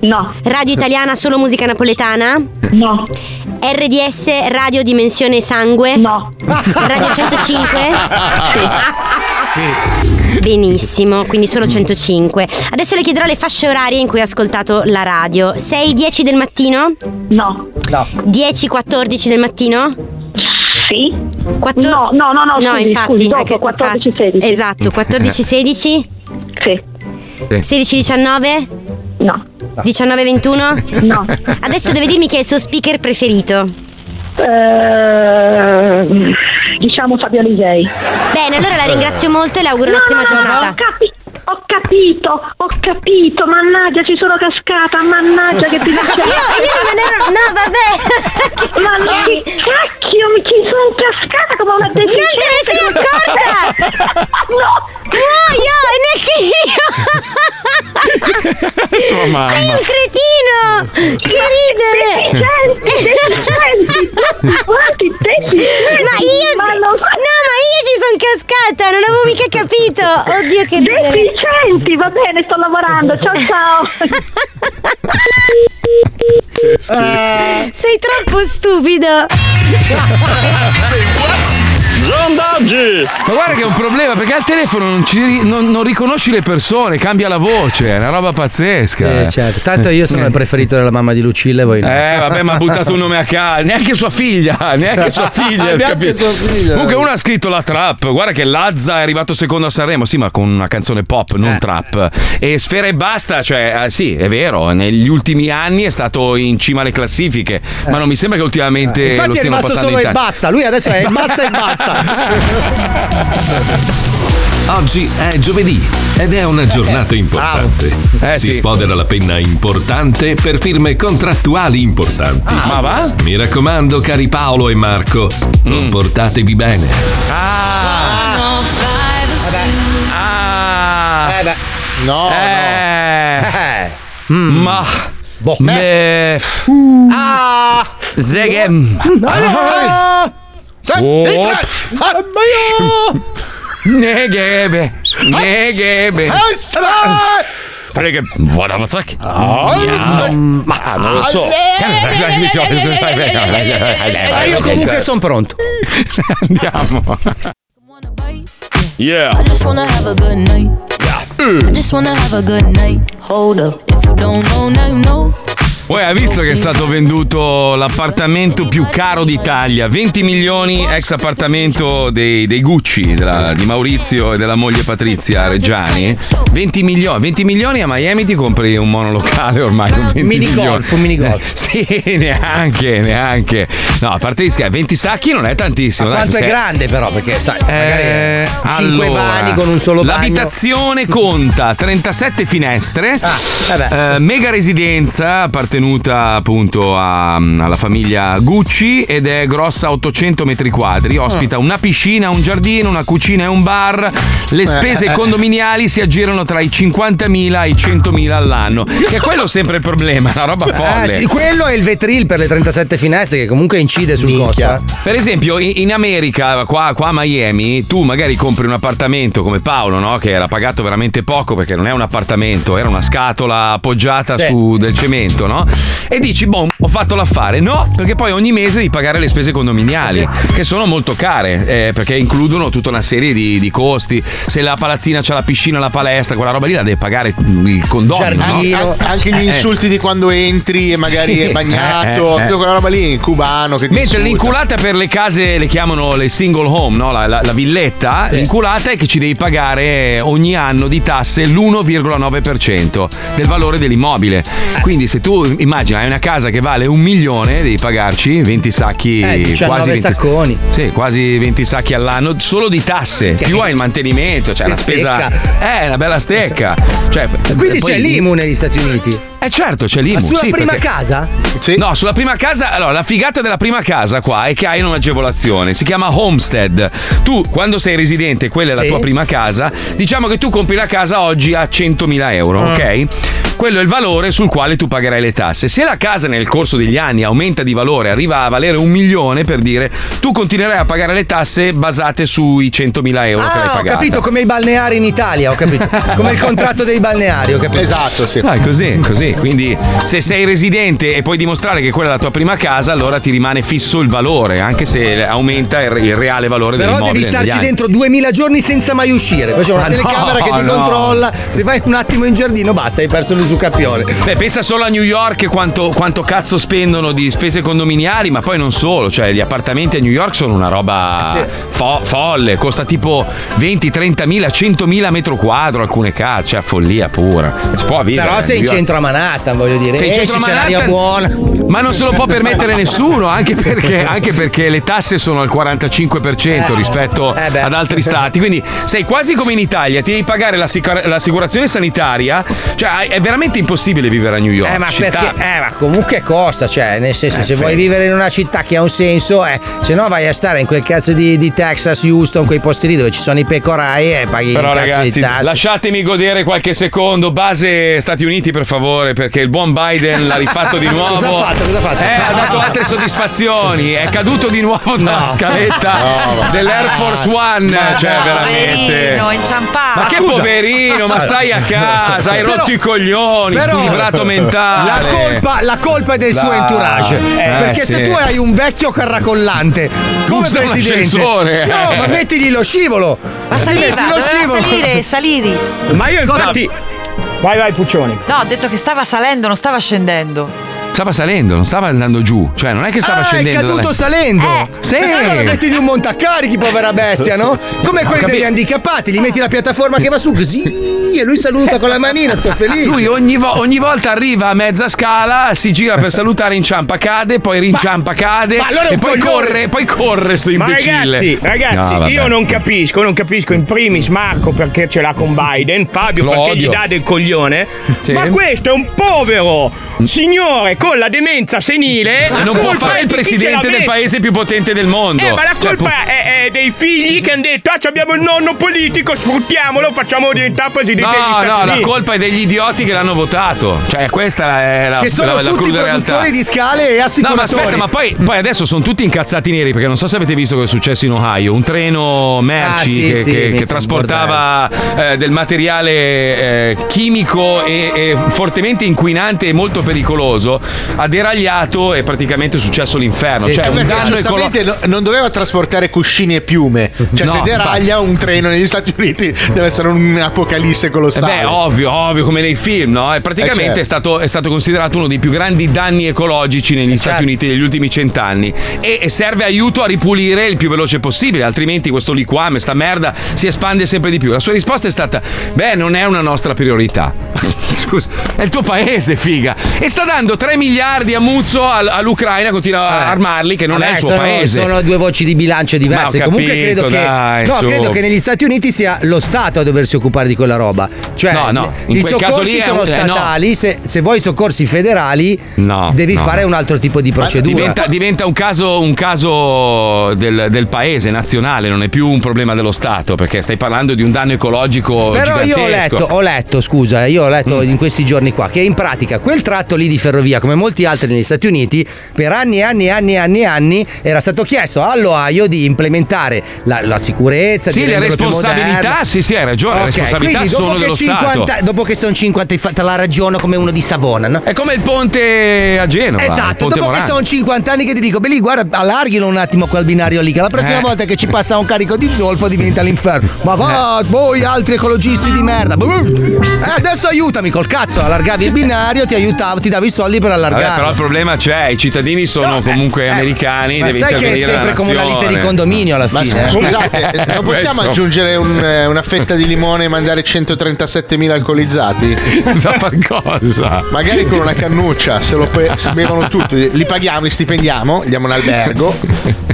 No. Radio Italiana solo musica napoletana? No. RDS Radio Dimensione Sangue? No. Radio 105? Benissimo, quindi solo 105. Adesso le chiederò le fasce orarie in cui ha ascoltato la radio. 6-10 del mattino? No. No. 10-14 del mattino? Sì. Quattro... No, no, no, no, No, scusi, infatti, scusi, dopo, anche- 14-16. Esatto, 14-16? Sì. 16-19? No. 19-21? No. Adesso deve dirmi chi è il suo speaker preferito. Eh, diciamo Fabio Lisei. Bene, allora la ringrazio molto e le auguro un'ottima giornata. ho capito, ho capito, mannaggia ci sono cascata, mannaggia che ti Io, io non ero. No, vabbè. Ma che cacchio, mi ci sono cascata come una Non deficiente! te ne sei accorta? No! Muoio, neanche io! Sua mamma. Sei un cretino! Che ridere! Deficienti, deficienti, deficienti! Ma io. Ma No, lo- ma io ci sono cascata, non avevo mica capito! Oddio, che ridere! Deficienti, va bene, sto lavorando, ciao ciao! Sei troppo stupido! Sondaggi! Ma guarda che è un problema perché al telefono non, ci non- non riconosci le persone, cambia la voce, è una roba pazzesca. Eh, certo. Tanto io sono il preferito della mamma di Lucilla e voi no. Eh, vabbè, ma ha buttato un nome a caso. Neanche sua figlia. Neanche sua figlia. Neanche capito? sua figlia. Comunque, uno ha scritto la trap. Guarda che Lazza è arrivato secondo a Sanremo. Sì, ma con una canzone pop, non Eh. trap. E Sfera e basta. Cioè, eh, sì, è vero. Negli ultimi anni è stato in cima alle classifiche. Ma non mi sembra che ultimamente. lo Eh. Infatti è rimasto solo e basta. Lui adesso è basta e basta. Oggi è giovedì ed è una giornata importante. Eh, si sì. sfodera la penna importante per firme contrattuali importanti. Ma va? Mi raccomando, cari Paolo e Marco, Mm. comportatevi bene. Ah! Ah! Eh beh. No, Eh. Mm. Ma. Boh. Me. Ah! Zegem. Ah! Oh. entra! Ah, Negebe. Negebe. Prega. What the fuck? Ma non lo so. Ma io comunque sono pronto. Andiamo. Yeah. I just wanna have a good night. I just wanna have a good night. Hold up. If you don't know, now you know. Poi ha visto che è stato venduto l'appartamento più caro d'Italia, 20 milioni ex appartamento dei, dei Gucci della- di Maurizio e della moglie Patrizia Reggiani. 20 milioni, 20 milioni a Miami ti compri un monolocale ormai. con 20 Mini golf, un mini golf. Sì, neanche, neanche. No, a parte gli scherzi, 20 sacchi non è tantissimo. Ma dai, quanto è se- grande però? Perché sai, Eh, magari 5 allora, vani con un solo bagno. L'abitazione conta 37 finestre, Ah, eh, mega residenza appartenuta appunto a- alla famiglia Gucci ed è grossa 800 metri quadri, ospita Ah. una piscina, un giardino, una cucina e un bar. Le spese eh. condominiali si aggirano tra i 50.000 e i 100.000 all'anno, che è quello sempre il problema, una roba folle. Eh, sì, quello è il vetril per le 37 finestre che comunque incide sul costo. eh. Per esempio, in, in America, qua, qua a Miami, tu magari compri un appartamento come Paolo, no? Che era pagato veramente poco perché non è un appartamento, era una scatola appoggiata Sì. su del cemento, no? E dici, boh, ho fatto l'affare. No, perché poi ogni mese devi pagare le spese condominiali, che sono molto care, eh, perché includono tutta una serie di, di costi. Se la palazzina c'ha la piscina, la palestra, quella roba lì la deve pagare il condominio. no? An- anche gli Eh. insulti di quando entri e magari Sì. è bagnato, Eh, eh, eh. tutta quella roba lì, cubano che Mentre insulta. l'inculata per le case le chiamano le single home, no? la, la- la villetta, l'inculata è che ci devi pagare ogni anno di tasse l'1,9% del valore dell'immobile. Quindi se tu immagina hai una casa che vale un milione, devi pagarci 20 sacchi, Eh, 19 quasi 20, sacconi. Sì, quasi 20 sacchi all'anno solo di tasse, Che- più hai il mantenimento, cioè la spesa... stecca. Eh, una bella stecca. Cioè, Quindi c'è l'IMU negli Stati Uniti. Eh certo, c'è l'IMU. Ma sulla sì, prima perché- casa? No, sulla prima casa, allora la figata della prima casa qua è che hai un'agevolazione, si chiama homestead. Tu quando sei residente, quella è la Sì. tua prima casa, diciamo che tu compri la casa oggi a 100.000 euro, Mm. ok? Quello è il valore sul quale tu pagherai le tasse. Se la casa nel corso degli anni aumenta di valore, arriva a valere un milione per dire, tu continuerai a pagare le tasse basate sui 100.000 euro che hai Ah, ho pagato. capito come i balneari in Italia, ho capito. Come il contratto dei balneari, ho capito. Esatto, sì. Ah, è così, così. Quindi se sei residente e puoi dimostrare che quella è la tua prima casa, allora ti rimane fisso il valore, anche se aumenta il, il reale valore Però dell'immobile. devi negli starci anni. dentro 2000 giorni senza mai uscire. Poi c'è una no, telecamera che ti no. controlla. Se vai un attimo in giardino, basta, hai perso l'uscita. Su Capione. Beh, pensa solo a New York quanto, quanto cazzo spendono di spese condominiali, ma poi non solo, cioè gli appartamenti a New York sono una roba Eh fo- folle, costa tipo 20, 30 mila, 100 mila metro quadro alcune case, cioè follia pura. Si può vivere. Però sei in centro a Manhattan, voglio dire. Sei in Esci, centro a c'è l'aria Manhattan, buona. Ma non se lo può permettere nessuno, anche perché, anche perché le tasse sono al 45% rispetto Eh ad altri stati. Quindi sei quasi come in Italia, ti devi pagare l'assic- l'assicurazione sanitaria. Cioè, è veramente impossibile vivere a New York. Eh ma, città- perché, eh, ma comunque costa, cioè, nel senso, Eh, se sì. vuoi vivere in una città che ha un senso, eh, se no vai a stare in quel cazzo di, di Texas, Houston, quei posti lì dove ci sono i pecorai e paghi Però un cazzo ragazzi, di tasse. lasciatemi godere qualche secondo. Base Stati Uniti, per favore, perché il buon Biden l'ha rifatto di nuovo. Cosa ha fatto? Cosa ha fatto? Eh, ha dato altre soddisfazioni. È caduto di nuovo dalla No. scaletta No, ma- dell'Air Force One. cioè, veramente. Poverino, inciampato. Ma che scusa. poverino, ma stai a casa, hai Però- rotto i coglioni, Però squilibrato mentale. La colpa, la colpa è del suo Dai. entourage. Eh, perché se sì. tu hai un vecchio carracollante come Usa presidente, no, ma mettigli lo scivolo. Ma saliva, lo scivolo. salire, saliri. Ma io infatti. Vai, vai, Puccioni. No, ho detto che stava salendo, non stava scendendo. Stava salendo, non stava andando giù. Cioè, non è che stava Ah, è scendendo. caduto dalle- salendo. Sì. E allora mettigli un montacarichi, povera bestia, no? Come quelli capi- degli handicappati, gli metti la piattaforma che va su così e lui saluta con la manina, tutto felice. Lui ogni, vo- ogni volta arriva a mezza scala, si gira per salutare, inciampa, cade, poi rinciampa, cade. ma allora è e poi coglione. corre, poi corre sto Ma imbecille. ragazzi, ragazzi, No, io non capisco, non capisco in primis Marco perché ce l'ha con Biden, Fabio Lo perché odio. gli dà del coglione. Sì. Ma questo è un povero signore con la demenza senile. Ma non La può fare il presidente del paese più potente del mondo. Eh, ma la Cioè, colpa è, è dei figli che hanno detto: Ah, abbiamo il nonno politico, sfruttiamolo, facciamo diventare presidente degli No, Stati no, la Uniti. colpa è degli idioti che l'hanno votato. Cioè, questa è la, Che sono la, la tutti produttori realtà. di scale e No, ma assicuratori. aspetta, ma poi, poi adesso sono tutti incazzati neri perché non so se avete visto cosa è successo in Ohio. Un treno merci Ah, sì, che, sì, che- che trasportava eh, del materiale eh, chimico e, e fortemente inquinante e molto pericoloso ha deragliato e praticamente è successo l'inferno. Sì, cioè, sì, un danno giustamente no- non doveva trasportare cuscini e piume. Cioè, No, se deraglia un treno negli Stati Uniti, deve essere un'apocalisse Eh colossale. Beh, ovvio, ovvio, come nei film, no? E praticamente Eh, certo. è, stato, è stato considerato uno dei più grandi danni ecologici negli Stati certo. Uniti negli ultimi cent'anni. E, e serve aiuto a ripulire il più veloce possibile, altrimenti questo liquame, sta merda, si espande sempre di più. La sua risposta è stata: Beh, non è una nostra priorità. Scusa, è il tuo paese, figa. E sta dando 3 miliardi a Muzzo al- all'Ucraina, continua a armarli, che non è Vabbè, il suo sono, paese. sono due voci di bilancio diverse. Ma ho Comunque capito, credo che. dai, no, su. credo che negli Stati Uniti sia lo Stato a doversi occupare di quella roba. Cioè, No, no, in i quel caso soccorsi lì è sono un- eh, no. statali. Se, se vuoi i soccorsi federali, No, devi no, fare no. un altro tipo di procedura. Diventa, diventa un caso, un caso del, del paese nazionale, non è più un problema dello Stato, perché stai parlando di un danno ecologico. Però io ho gigantesco. letto, ho letto, scusa, io ho letto in questi giorni qua che in pratica quel tratto lì di ferrovia, come molti altri negli Stati Uniti, per anni e anni e anni e anni anni era stato chiesto all'Ohio di implementare la, la sicurezza, Sì, di le responsabilità, sì, sì, hai ragione, le Ok, responsabilità quindi dopo sono che dello 50 Stato. Dopo che sono 50, fa- te la ragiono come uno di Savona, no? È come il ponte a Genova. Esatto, dopo che Morandi. sono 50 anni che ti dico, beh lì guarda, allarghilo un attimo quel binario lì, che la prossima Eh. volta che ci passa un carico di zolfo diventa l'inferno. Ma va, voi altri ecologisti di merda. Eh, adesso aiutami col cazzo, allargavi il binario, ti aiutavo, ti davo i soldi per Vabbè, allargare. però il problema c'è, i cittadini sono comunque americani. eh, ma deve sai che è sempre come una lite di condominio alla Ma fine. eh. scusate, non possiamo aggiungere un, eh, una fetta di limone e mandare 137.000 alcolizzati? Da far cosa? Magari con una cannuccia, se lo pe- se bevono tutti, li paghiamo, li stipendiamo, gli diamo un albergo,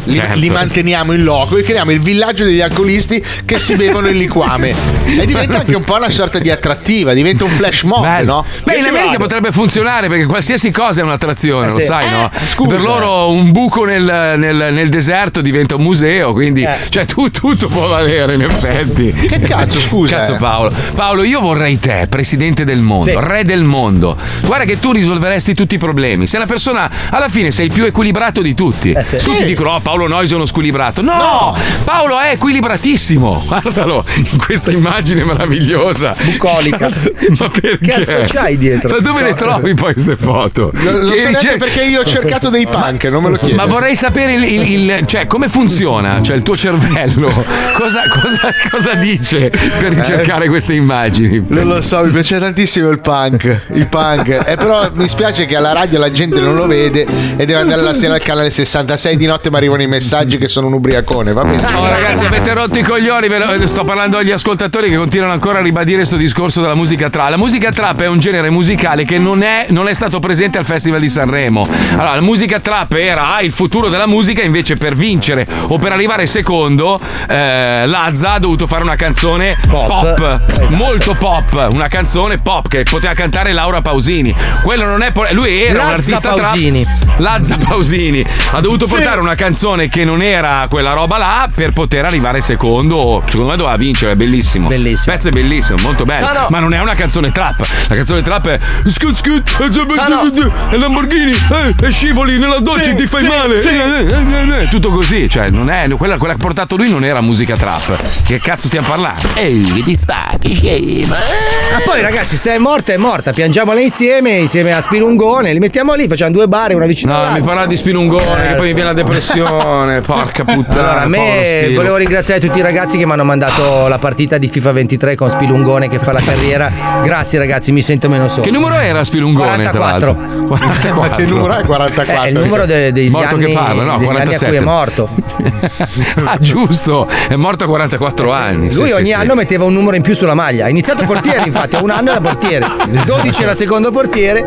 li, Certo. li manteniamo in loco e creiamo il villaggio degli alcolisti che si bevono il liquame. E diventa anche un po' una sorta di attrattiva, diventa un flash mob, Bello. no? Beh, in America vado. potrebbe funzionare perché qualsiasi cosa è un'attrazione, Eh, lo sì. sai, Eh, no? scusa. Per loro un buco nel, nel- nel deserto diventa un museo, quindi Eh. cioè, tu- tutto può valere in effetti. Che cazzo, scusa, Cazzo eh. Paolo. Paolo, io vorrei te, presidente del mondo, Sì. re del mondo. Guarda che tu risolveresti tutti i problemi. Sei una persona, alla fine sei il più equilibrato di tutti. Eh, sì. Tutti Sì. dicono, oh, Paolo Nois è uno squilibrato. No, Paolo è equilibratissimo. Guardalo in questa immagine meravigliosa. Bucolica. Ma perché? Cazzo c'hai dietro? Ma dove le trovi poi queste foto? Cazzo. Lo, lo so dice- perché io ho cercato dei punk, non me lo chiedo. Ma vorrei sapere il, il- il- cioè, come funziona, cioè il tuo cervello, cosa, cosa- cosa dice per ricercare queste immagini? Non lo so, mi piace tantissimo il punk. Il punk. Eh, però mi spiace che alla radio la gente non lo vede e deve andare la sera al canale 66 di notte mi arrivano i messaggi che sono un ubriacone. Va bene. No, ragazzi, avete rotto i coglioni. lo- Sto parlando agli ascoltatori che continuano ancora a ribadire questo discorso della musica trap. La musica trap è un genere musicale che non è, non è stato presente al Festival di Sanremo. Allora, la musica trap era il futuro della musica, invece per vincere o per arrivare secondo, eh, Lazza ha dovuto fare una canzone pop, molto pop, una canzone pop che poteva cantare Laura Pausini. Quello non è. po- Lui era un Lazza artista Pausini. trap. Lazza Pausini ha dovuto Sì. portare una canzone che non era quella roba là per poter arrivare secondo. Secondo me doveva vincere, è bellissimo. Bellissimo. Il pezzo è bellissimo, molto bello. Tano. Ma non è una canzone trap. La canzone trap è scut scut Tano. E Lamborghini eh, e scivoli nella doccia Sì, ti fai sì, male. sì. Eh, eh, eh, eh, Tutto così, cioè non è quella, quella che ha portato lui non era musica trap. Che cazzo stiamo parlando? Ehi, che ti spacchi, scema. Ma poi ragazzi, se è morta è morta, piangiamola insieme, insieme a Spilungone, li mettiamo lì, facciamo due bare, una vicino No, all'altra. mi parla di Spilungone, Eh, che poi mi viene la depressione. Porca puttana. Allora, a me volevo ringraziare tutti i ragazzi che mi hanno mandato la partita di FIFA 23 con Spilungone che fa la carriera. Grazie ragazzi, mi sento meno solo. Che numero era Spilungone? tra 44. L'altro? 44. Ma che numero è 44? È il numero de- degli Morto anni, che parla, no, degli anni a 47. cui è morto. ah, giusto, è morto a 44 anni. Lui Sì, ogni sì, anno sì. metteva un numero in più sulla maglia. Ha iniziato portiere, infatti, a un anno era portiere. 12 era secondo portiere,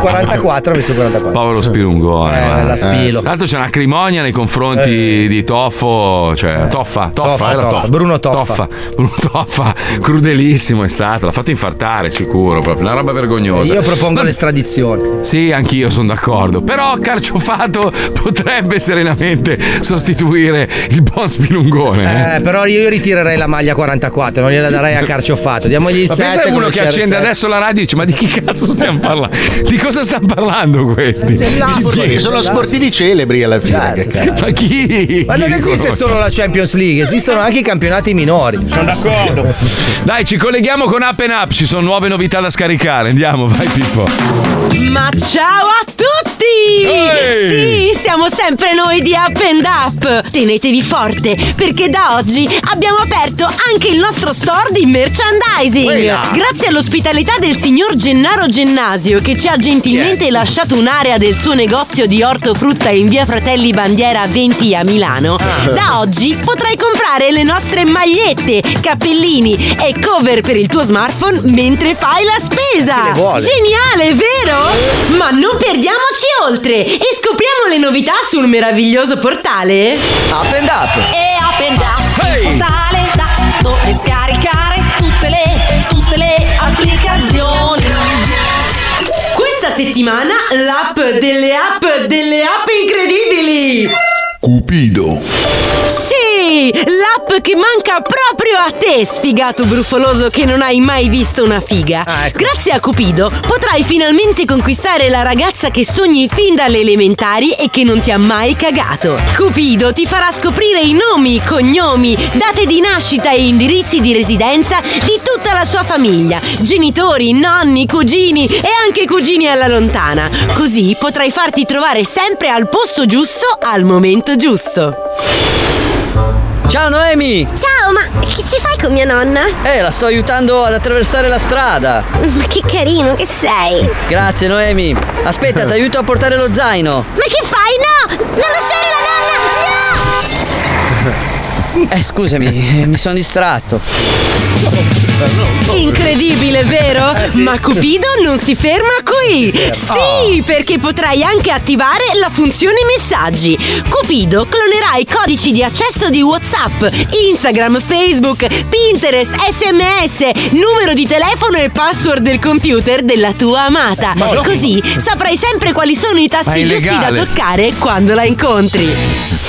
44 ha messo 44. Povero Spilungone. Eh, guarda. la Spilo. Tra l'altro c'è un'acrimonia nei confronti di Toffo, cioè Toffa, Toffa, Toffa, Toffa, Bruno Toffa. Bruno Toffa, crudelissimo è stato, l'ha fatto infartare sicuro, proprio una roba vergognosa. Io propongo Ma- l'estradizione. Sì, anch'io sono d'accordo. Però Carciofato potrebbe serenamente sostituire il buon Spilungone. Eh, però io ritirerei la maglia 44, non gliela darei a Carciofato. Diamogli il Ma 7. pensa a uno che accende 7. adesso la radio e dice: Ma di chi cazzo stiamo parlando? Di cosa stanno parlando questi? Sono sportivi celebri alla fine. che cazzo. Ma chi? Ma non esiste solo la Champions League, esistono anche i campionati minori. Sono d'accordo. Dai, ci colleghiamo con Up and Up. Ci sono nuove novità da scaricare. Andiamo, vai, Pippo. Ma ciao a tutti! Ehi! Sì, siamo sempre noi di Up and Up! Tenetevi forte, perché da oggi abbiamo aperto anche il nostro store di merchandising! Quella! Grazie all'ospitalità del signor Gennaro Gennasio, che ci ha gentilmente lasciato un'area del suo negozio di ortofrutta in via Fratelli Bandiera 20 a Milano, da oggi potrai comprare le nostre magliette, cappellini e cover per il tuo smartphone mentre fai la spesa! Geniale, vero? Ma non perdiamoci oltre e scopriamo le novità sul meraviglioso portale Up and Up! E Up and Up, il portale da dove scaricare tutte le, tutte le applicazioni. Questa settimana l'app delle app delle app incredibili! Cupido. Sì, l'app che manca proprio a te, sfigato brufoloso che non hai mai visto una figa. Grazie a Cupido potrai finalmente conquistare la ragazza che sogni fin dalle elementari e che non ti ha mai cagato. Cupido ti farà scoprire i nomi, cognomi, date di nascita e indirizzi di residenza di tutta la sua famiglia, genitori, nonni, cugini e anche cugini alla lontana. Così potrai farti trovare sempre al posto giusto al momento giusto. Ciao Noemi! Ciao, ma che ci fai con mia nonna? Eh, la sto aiutando ad attraversare la strada. Ma che carino che sei! Grazie Noemi. Aspetta, ti aiuto a portare lo zaino. Ma che fai? No! Non lasciare la nonna! Eh, scusami, eh, mi sono distratto. Incredibile, vero? Ma Cupido non si ferma qui! Sì, perché potrai anche attivare la funzione messaggi. Cupido clonerà i codici di accesso di WhatsApp, Instagram, Facebook, Pinterest, SMS, numero di telefono e password del computer della tua amata. Così saprai sempre quali sono i tasti giusti da toccare quando la incontri.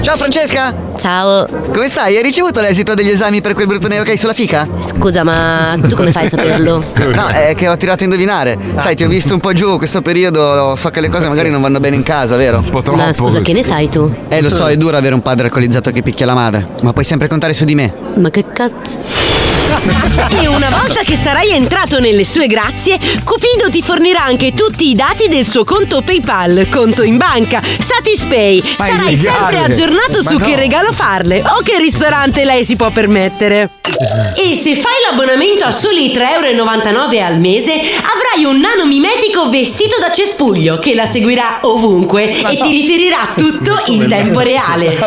Ciao Francesca! Ciao! Come stai? Hai ricevuto l'esito degli esami per quel brutto neo che hai sulla fica? Scusa, ma tu come fai a saperlo? No, è che ho tirato a indovinare. Sai, ti ho visto un po' giù questo periodo, so che le cose magari non vanno bene in casa, vero? Un po' Ma scusa, che ne sai tu? Eh, lo so, è duro avere un padre alcolizzato che picchia la madre, ma puoi sempre contare su di me. Ma che cazzo? E una volta che sarai entrato nelle sue grazie, Cupido ti fornirà anche tutti i dati del suo conto PayPal, conto in banca, Satispay. Ma Sarai sempre aggiornato Ma su no. che regalo farle o che ristorante lei si può permettere. E se fai l'abbonamento a soli 3,99€ al mese, avrai un nano mimetico vestito da cespuglio che la seguirà ovunque e ti riferirà tutto in tempo reale.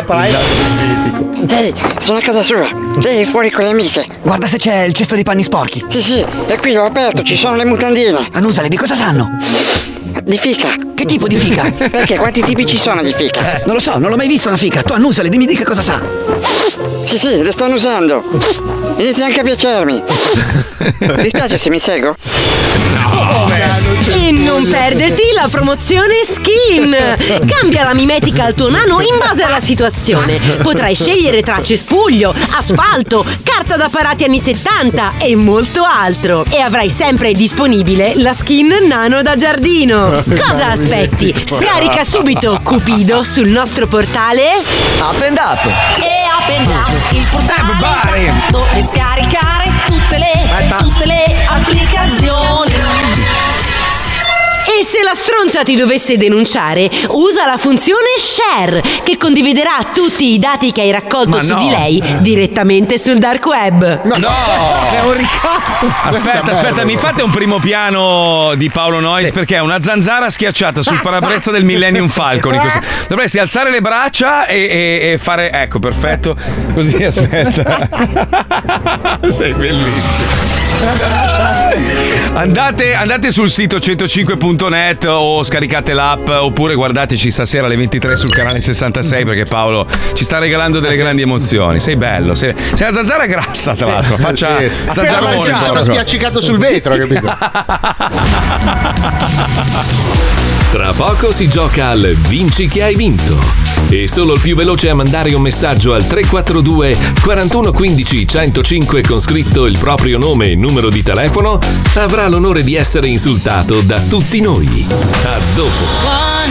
Ehi, sono a casa sua. Lei è fuori con le amiche. Guarda se c'è il cesto di panni sporchi. Sì, sì, è qui, l'ho aperto, ci sono le mutandine. Annusale, di cosa sanno? Di fica. Che tipo di fica? Perché? Quanti tipi ci sono di fica? Non lo so, non l'ho mai vista una fica. Tu annusale, dimmi di che cosa sa. Sì, sì, le sto annusando. Inizia anche a piacermi. Ti spiace se mi seguo? E non perderti la promozione Skin! Cambia la mimetica al tuo nano in base alla situazione. Potrai scegliere tra cespuglio, asfalto, carta da parati anni 70 e molto altro. E avrai sempre disponibile la skin nano da giardino. Cosa aspetti? Scarica subito Cupido sul nostro portale Up and Up. E Open Up, il portale dove scaricare tutte le, tutte le applicazioni. E se la stronza ti dovesse denunciare, usa la funzione Share, che condividerà tutti i dati che hai raccolto Ma su no. di lei direttamente sul dark web. No! È un ricatto! Aspetta, aspetta, mi fate un primo piano di Paolo Noyes perché è una zanzara schiacciata sul parabrezza del Millennium Falcon. questo- Dovresti alzare le braccia e, e- e fare. Ecco, perfetto. Così aspetta. Sei bellissimo. Andate, andate sul sito 105.net o scaricate l'app oppure guardateci stasera alle 23 sul canale 66 perché Paolo ci sta regalando delle grandi emozioni. Sei bello, sei, sei una zanzara grassa tra l'altro. Faccia Sì. Sono proprio. spiaccicato sul vetro, capito? Tra poco si gioca al Vinci che hai vinto. E solo il più veloce a mandare un messaggio al 342 41 15 105 con scritto il proprio nome e numero di telefono avrà l'onore di essere insultato da tutti noi. A dopo.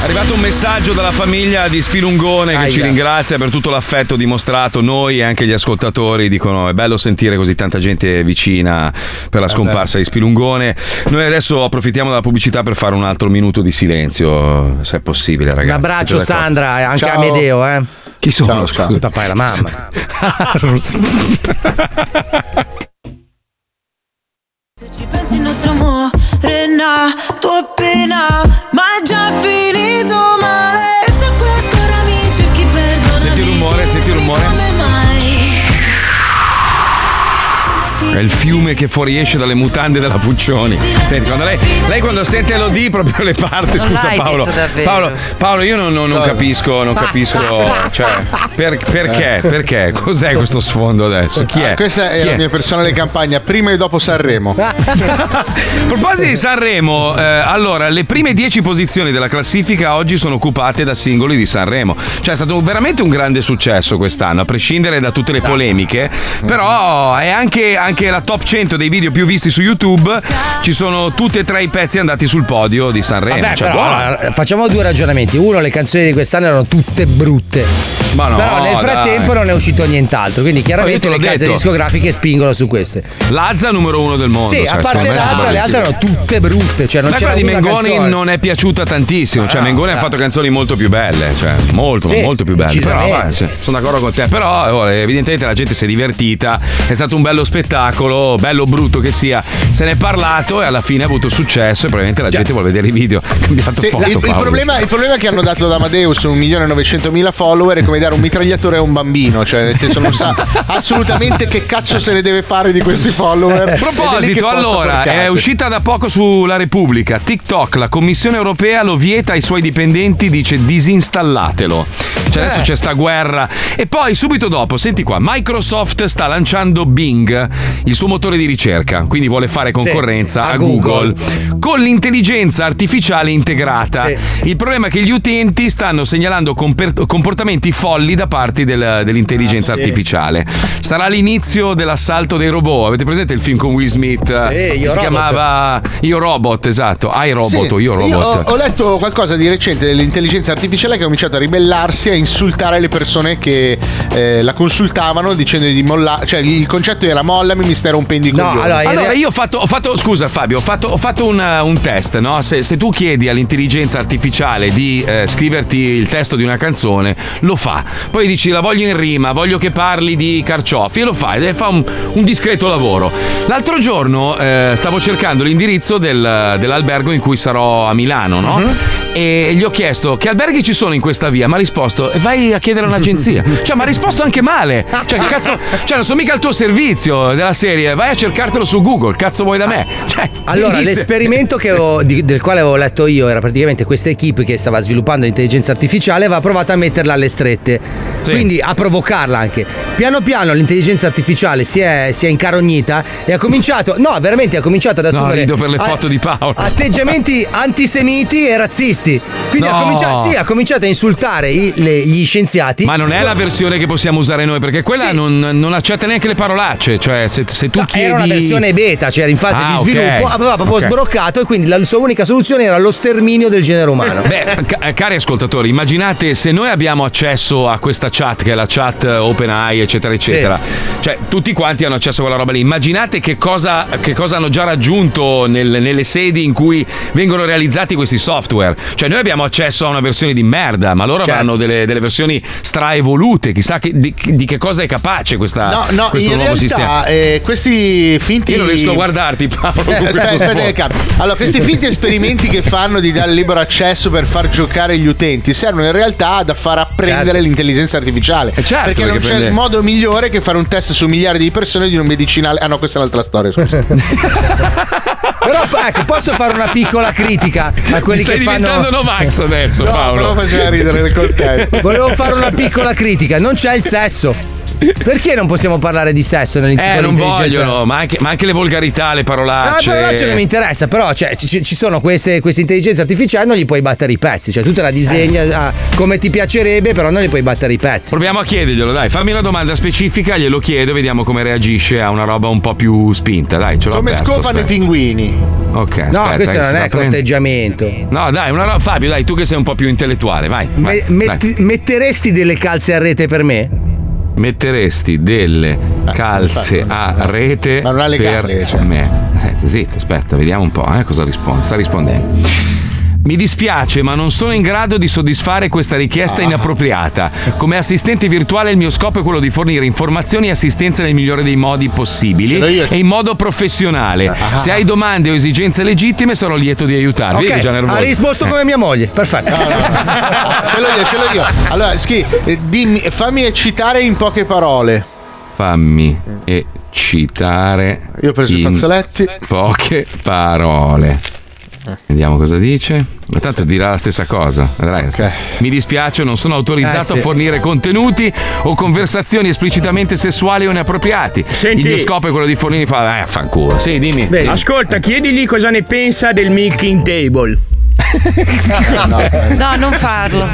È arrivato un messaggio dalla famiglia di Spilungone che Aia. ci ringrazia per tutto l'affetto dimostrato. Noi e anche gli ascoltatori dicono: è bello sentire così tanta gente vicina per la scomparsa di Spilungone. Noi adesso approfittiamo della pubblicità per fare un altro minuto di silenzio, se è possibile, ragazzi. Un abbraccio? Sandra e anche Ciao. Amedeo, eh. Chi sono? scusa? Il papà e la mamma. Ci pensi il nostro amore nato appena Ma è già finito male È il fiume che fuoriesce dalle mutande della Puccioni. Senti, quando lei, lei quando sente l'OD proprio le parte, Non scusa Paolo. Paolo. Paolo, io non, non- non capisco, non capisco. Cioè, per- perché? Perché? Cos'è questo sfondo adesso? Chi è? Ah, Questa è Chi la mia personale campagna prima e dopo Sanremo. A proposito di Sanremo, eh, allora le prime 10 posizioni della classifica oggi sono occupate da singoli di Sanremo. Cioè è stato veramente un grande successo quest'anno, a prescindere da tutte le polemiche. Però è anche, anche la top 100 dei video più visti su YouTube. Ci sono tutti e tre i pezzi andati sul podio di Sanremo. Vabbè, Cioè, però, allora, facciamo due ragionamenti. Uno, le canzoni di quest'anno erano tutte brutte. Ma no, però nel frattempo dai. non è uscito nient'altro. Quindi chiaramente le case detto. discografiche spingono su queste. Lazza numero uno del mondo. Sì, cioè, a parte Lazza, le altre erano tutte brutte. Cioè, non a me c'era quella di Mengoni canzone. non è piaciuta tantissimo. Cioè, Ah, Mengoni ha ah. fatto canzoni molto più belle. Cioè, molto, Sì, molto più belle. Però, sì, sono d'accordo con te. Però, oh, evidentemente, la gente si è divertita. È stato un bello spettacolo, bello o brutto che sia. Se ne è parlato e alla fine ha avuto successo. E probabilmente la gente vuole vedere i video. Cambiato Sì, foto. il, il problema, il problema è che hanno dato ad Amadeus 1.900.000 follower è come dare un mitragliatore a un bambino, cioè nel senso non sa assolutamente che cazzo se ne deve fare di questi follower. A lì che proposito, allora, è uscita da poco sulla Repubblica. TikTok, la Commissione europea lo vieta ai suoi dipendenti, dice disinstallatelo. Cioè adesso Eh. c'è sta guerra. E poi subito dopo, senti qua, Microsoft sta lanciando Bing. Il suo motore di ricerca, quindi vuole fare concorrenza a a, Google. con l'intelligenza artificiale integrata. Il problema è che gli utenti stanno segnalando comper- comportamenti folli da parte del- dell'intelligenza Ah, sì. artificiale. Sarà l'inizio dell'assalto dei robot. Avete presente il film con Will Smith? Sì, Io si Robot. chiamava Io Robot, esatto. I Robot Sì, Io io Robot. ho, ho letto qualcosa di recente dell'intelligenza artificiale che ha cominciato a ribellarsi a insultare le persone che eh, la consultavano dicendo di mollare. Cioè, il concetto era mollami, mi stai rompendo i coglioni. allora io ho fatto, ho fatto- scusa Fabio, ho fatto, ho fatto un, un test, no? Se, se tu chiedi all'intelligenza artificiale di eh, scriverti il testo di una canzone, lo fa. Poi dici la voglio in rima, voglio che parli di carciofi, e lo fa, e fa un, un discreto lavoro. L'altro giorno eh, stavo cercando l'indirizzo del- dell'albergo in cui sarò a Milano, no? E gli ho chiesto che alberghi ci sono in questa via. Mi ha risposto: "E vai a chiedere a un'agenzia. cioè, mi ha risposto anche male. Cioè, cazzo. Cioè, non so mica il tuo servizio della serie. Vai a cercartelo su Google. Cazzo vuoi da me? Cioè, Allora, inizia- l'esperimento che avevo- di- del quale avevo letto io era praticamente questa equipe che stava sviluppando l'intelligenza artificiale aveva provato a metterla alle strette, quindi a provocarla anche. Piano piano l'intelligenza artificiale si è, si è incarognita e ha cominciato, no, veramente ha cominciato ad No, assumere rido per le a- foto di Paolo. atteggiamenti antisemiti e razzisti. Quindi ha, No. cominciato, sì, ha cominciato a insultare i- le- gli scienziati. Ma non è la versione che possiamo usare noi, perché quella non, non accetta neanche le parolacce. Cioè, se, se tu chiedi. Era una versione beta, cioè in fase Ah, di sviluppo, aveva proprio Ok. sbroccato e quindi la sua unica soluzione era lo sterminio del genere umano. Beh, ca- eh, cari ascoltatori, immaginate se noi abbiamo accesso a questa chat, che è la chat OpenAI, eccetera, eccetera. Cioè, tutti quanti hanno accesso a quella roba lì. Immaginate che cosa, che cosa hanno già raggiunto nel- nelle sedi in cui vengono realizzati questi software. Cioè, noi abbiamo accesso a una versione di merda, ma loro Certo. avranno delle, delle versioni straevolute. Chissà che- di, di che cosa è capace questa, No, no, questo nuovo realtà sistema. eh, questi finti. Io non riesco a guardarti, Paolo. Eh, aspetta, aspetta che. Allora, questi finti esperimenti che fanno di dare libero accesso per far giocare gli utenti servono in realtà ad far apprendere Certo. l'intelligenza artificiale. certo, perché non perché c'è prende- modo migliore che fare un test su miliardi di persone di un medicinale. Ah, no, questa è un'altra storia. Scusa. Però ecco, posso fare una piccola critica a quelli Stai che fanno. diventando Novax adesso, No, Paolo. però faceva ridere nel contesto. Volevo fare una piccola critica, non c'è il sesso. Perché non possiamo parlare di sesso nell'in- Eh, non vogliono, ma anche, ma anche le volgarità, le Ah, parolacce. però non mi interessa, però cioè, ci, ci sono queste, queste intelligenze artificiali, non gli puoi battere i pezzi, cioè tu te la disegni Eh. ah, come ti piacerebbe, però non gli puoi battere i pezzi. Proviamo a chiederglielo, dai, fammi una domanda specifica, glielo chiedo, vediamo come reagisce a una roba un po' più spinta, dai, ce l'ho Come aperto, scopano i aspetta. pinguini. Ok, No, aspetta, questo che non è prendendo- corteggiamento. No, dai, una roba. Fabio, dai, tu che sei un po' più intellettuale, vai. vai, Me- dai. metti- metteresti delle calze a rete per me? Metteresti delle calze a rete legale, per cioè. me. Aspetta, zitto, aspetta, vediamo un po', eh, cosa risponde. Sta rispondendo. Mi dispiace, ma non sono in grado di soddisfare questa Ah. richiesta inappropriata. Come assistente virtuale il mio scopo è quello di fornire informazioni e assistenza nel migliore dei modi possibili e in modo professionale. Ah. Se hai domande o esigenze legittime sarò lieto di aiutarvi. Vedi già nervoso. ha risposto Eh. come mia moglie, perfetto. ce l'ho io, ce l'ho io. Allora, Schi, eh, dimmi, fammi citare in poche parole. Fammi e citare. Io ho preso i in fazzoletti. Poche parole. Vediamo cosa dice. Ma tanto dirà la stessa cosa. Vedrai. Mi dispiace, non sono autorizzato Eh, sì. a fornire contenuti o conversazioni esplicitamente sessuali o inappropriati. Senti- Il mio scopo è quello di fornire. Fa, eh, fanculo. Sì, dimmi. Beh, ascolta, chiedigli cosa ne pensa del milking table. No, non farlo.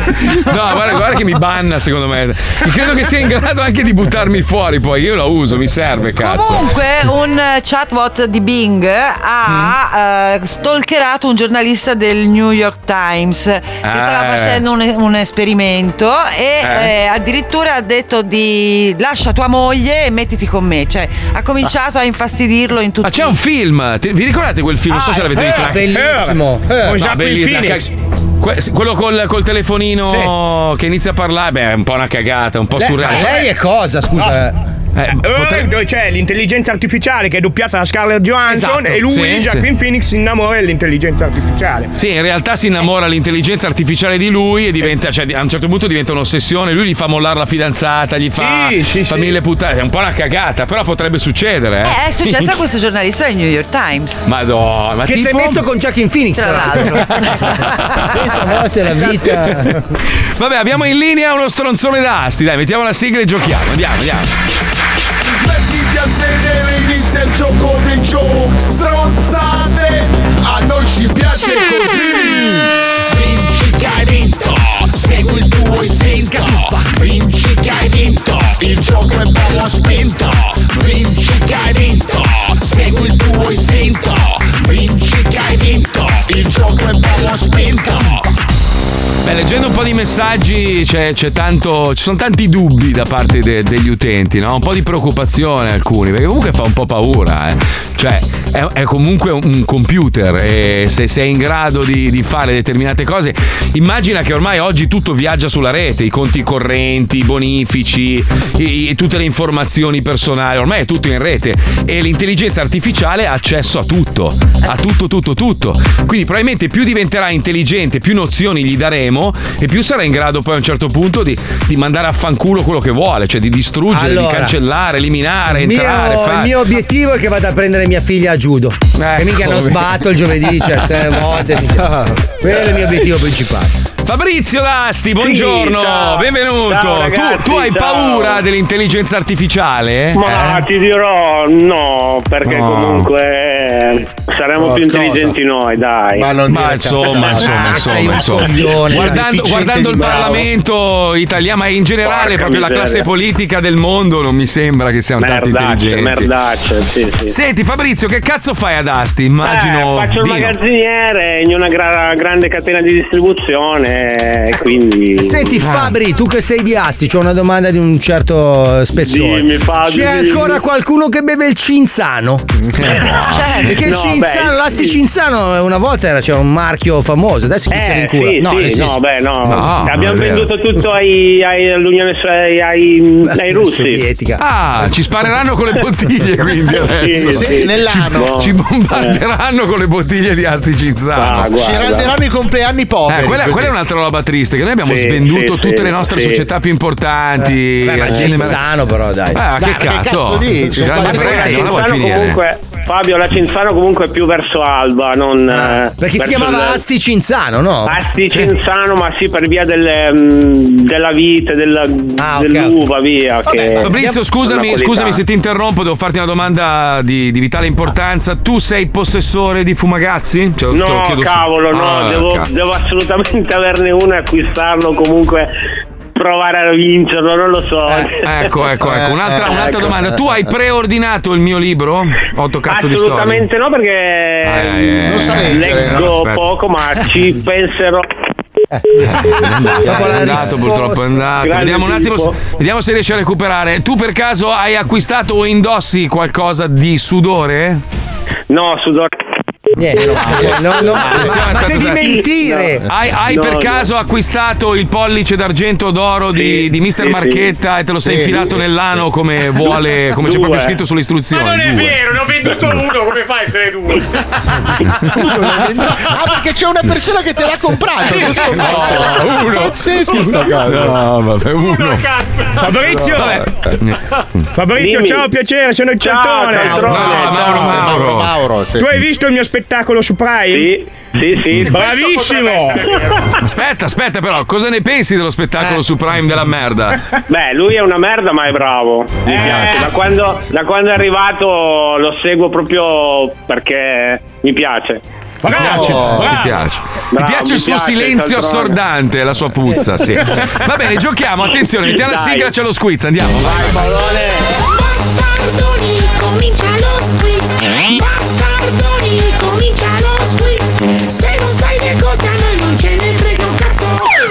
No, guarda, guarda che mi banna secondo me. Credo che sia in grado anche di buttarmi fuori poi. Io la uso, mi serve, cazzo. Comunque, un chatbot di Bing ha eh, stalkerato un giornalista del New York Times che stava Eh. facendo un, un esperimento e Eh. eh, addirittura ha detto di lascia tua moglie e mettiti con me. Cioè, ha cominciato a infastidirlo in tutti Ma c'è un film, vi ricordate quel film? Non so se l'avete eh, visto. bellissimo. Eh, bellissimo, Phoenix. Que- quello col, col telefonino che inizia a parlare, beh, è un po' una cagata, un po' Lei, surreale. ma lei è cosa, scusa? Eh, Eh, dove c'è l'intelligenza artificiale che è doppiata da Scarlett Johansson Esatto, e lui, sì, Jacqueline Phoenix, si innamora dell'intelligenza artificiale. Sì, in realtà si innamora l'intelligenza artificiale di lui e diventa, cioè, a un certo punto diventa un'ossessione. Lui gli fa mollare la fidanzata, gli fa, Sì, sì, fa sì. mille puttane. È un po' una cagata, però potrebbe succedere. Eh, Eh, è successo a questo giornalista del New York Times. Madonna, ma Che si è tipo- messo con Jacqueline Phoenix, Tra l'altro. Pensa a volte la vita. Vabbè, abbiamo in linea uno stronzone d'asti. Dai, mettiamo la sigla e giochiamo. Andiamo, andiamo. A sedere, inizia il gioco dei giochi Stronzate A noi ci piace così. Vinci che hai vinto Segui il tuo istinto. Vinci che hai vinto Il gioco è bello spinto. Vinci che hai vinto Segui il tuo istinto. Vinci che hai vinto Il gioco è bello spinto Beh, leggendo un po' di messaggi c'è, c'è tanto, ci sono tanti dubbi da parte de- degli utenti, no? un po' di preoccupazione alcuni, perché comunque fa un po' paura. eh. Cioè, è, è comunque un computer e se sei in grado di, di fare determinate cose, immagina che ormai oggi tutto viaggia sulla rete, i conti correnti, i bonifici, i- i- tutte le informazioni personali, ormai è tutto in rete e l'intelligenza artificiale ha accesso a tutto, a tutto, tutto, tutto. Quindi probabilmente più diventerà intelligente, più nozioni gli daremo e più sarà in grado poi a un certo punto di, di mandare a fanculo quello che vuole, cioè di distruggere, Allora, di cancellare, eliminare, Il mio, entrare, il fare. mio obiettivo è che vada a prendere mia figlia a judo. e mica non sbatto il giovedì certe volte. mica. Quello è il mio obiettivo principale. Fabrizio D'Asti, buongiorno, ciao. benvenuto. Ciao, tu, ragazzi, tu hai ciao. paura dell'intelligenza artificiale? Ma Eh? ti dirò no, perché No. comunque saremo Oh, più cosa? intelligenti noi, dai. Ma non Ma insomma, insomma, Ah, insomma, insomma. coglione. Guardando, guardando il bravo. Parlamento italiano, ma in generale Porca proprio la miseria. classe politica del mondo, non mi sembra che siano tanto intelligenti. merdacce, sì, sì. Senti Fabrizio, che cazzo fai ad Asti? Immagino. Eh, faccio il magazziniere in una gra- grande catena di distribuzione, e quindi. Senti Fabri, tu che sei di Asti, c'ho una domanda di un certo spessore. Dimmi, Fabio, C'è dimmi. ancora qualcuno che beve il cinzano? Perché il No, cinzano, beh, l'Asti sì. Cinzano una volta era, c'era un marchio famoso, adesso chi se ne Eh, incura? sì, no, sì, nel no, senso- beh, no. No, Abbiamo venduto tutto ai, ai- all'Unione ai, ai, ai russi. Ah, ci spareranno con le bottiglie quindi adesso. Sì, sì, nell'ano. Ci, ci bombarderanno con le bottiglie di Asti Cinzano. Ci renderanno i compleanni poveri. Eh, quella, quella è un'altra roba triste, che noi abbiamo Sì, svenduto sì, tutte sì, le nostre sì. società più importanti. Beh, ma Cinzano però dai. Eh, Dai, che che cazzo? cazzo dici? Grande premio, non la vuoi Cinzano finire? comunque, Fabio, la Cinzano comunque è più verso Alba, non. eh, Perché si chiamava il- Asti Cinzano, no? Asti Cinzano, ma sì, per via delle, mm, della vite, della, Ah, dell'uva, via. Che Fabrizio, scusami, scusami se ti interrompo, devo farti una domanda di, di vitale importanza. Tu sei possessore di fumagazzi? Cioè, te lo No, chiedo su- cavolo, no, Ah, devo, cazzo. devo assolutamente averne uno e acquistarlo comunque provare a vincerlo, non lo so. Ecco, ecco, ecco. Un'altra, Eh, un'altra ecco. domanda. Tu hai preordinato il mio libro? Otto cazzo di storie. Assolutamente no, perché eh, Non sa leggere, no? leggo Aspetta. poco, ma ci penserò. Dopo è andato, purtroppo è andato. Vediamo un attimo, se- vediamo se riesci a recuperare. Tu per caso hai acquistato o indossi qualcosa di sudore? No, sudore. Niente, no, no, no, Attenzione, ma devi mentire. Hai, hai No, per no. caso acquistato il pollice d'argento d'oro di, di Mr. sì, Marchetta e te lo sei Sì, infilato sì, nell'ano come vuole, come c'è proprio scritto sulle istruzioni? Ma non è Due. vero, ne ho venduto uno, come fai a essere due? Ah, perché c'è una persona che te l'ha comprato. scoperto. No, uno. Pazzesco sta cosa. No, vabbè, uno. cazzo. Fabrizio! Fabrizio, Dimmi. ciao, piacere, sono il Ciao, Centone. Centone. No, Mauro, Mauro. Mauro, sì. Tu hai visto il mio spettacolo su Prime? Sì, sì, sì. Bravissimo! Aspetta, aspetta, però, cosa ne pensi dello spettacolo su Prime della merda? Beh, lui è una merda, ma è bravo. Mi piace. Da quando, da quando è arrivato lo seguo proprio perché mi piace. Mi piace, Bravo. mi piace. Mi Bravo, piace mi il suo piace, silenzio assordante, la sua puzza, sì. Va bene, giochiamo, attenzione, mettiamo la sigla, c'è lo squiz, andiamo. Vai, Bastardoni, comincia lo squiz. Bastardoni, comincia lo squiz. Se non sai che cosa noi non ce ne frega un cazzo.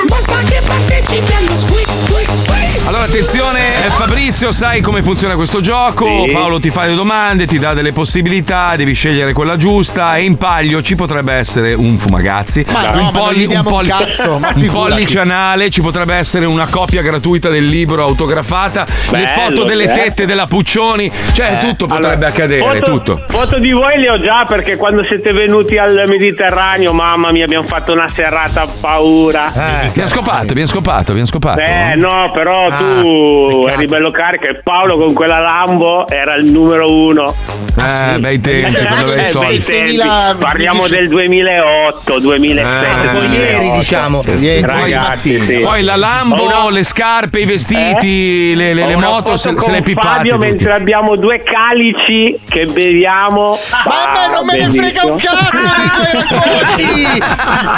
Basta che partecipi allo squiz, squiz, squiz. Allora attenzione, eh, Fabrizio, sai come funziona questo gioco? Sì. Paolo ti fa le domande, ti dà delle possibilità, devi scegliere quella giusta e in palio ci potrebbe essere un fumagazzi, Ma no, un, gli diamo un cazzo, ma un pollice anale, ci potrebbe essere una copia gratuita del libro autografata, le Bello, foto delle eh. tette della Puccioni, cioè tutto potrebbe Allora, accadere, foto, tutto. Foto di voi le ho già perché quando siete venuti al Mediterraneo, mamma mia, abbiamo fatto una serrata a paura. Abbiamo scopato, abbiamo scopato, abbiamo scopato. Eh no, però tu eri bello carico e Paolo con quella Lambo era il numero uno. Eh, bei tempi, quando avevi i Eh, soldi. bei tempi. 6.000 Parliamo del 2008, 2007. Eh, poi ieri, diciamo. Sì, sì. Ragazzi, sì. Poi la Lambo, una- le scarpe, i vestiti, le, le- le una moto, se, se le pippate. Fabio tutti. mentre abbiamo due calici che beviamo. Ma a me non me ne frega un cazzo dei tuoi racconti!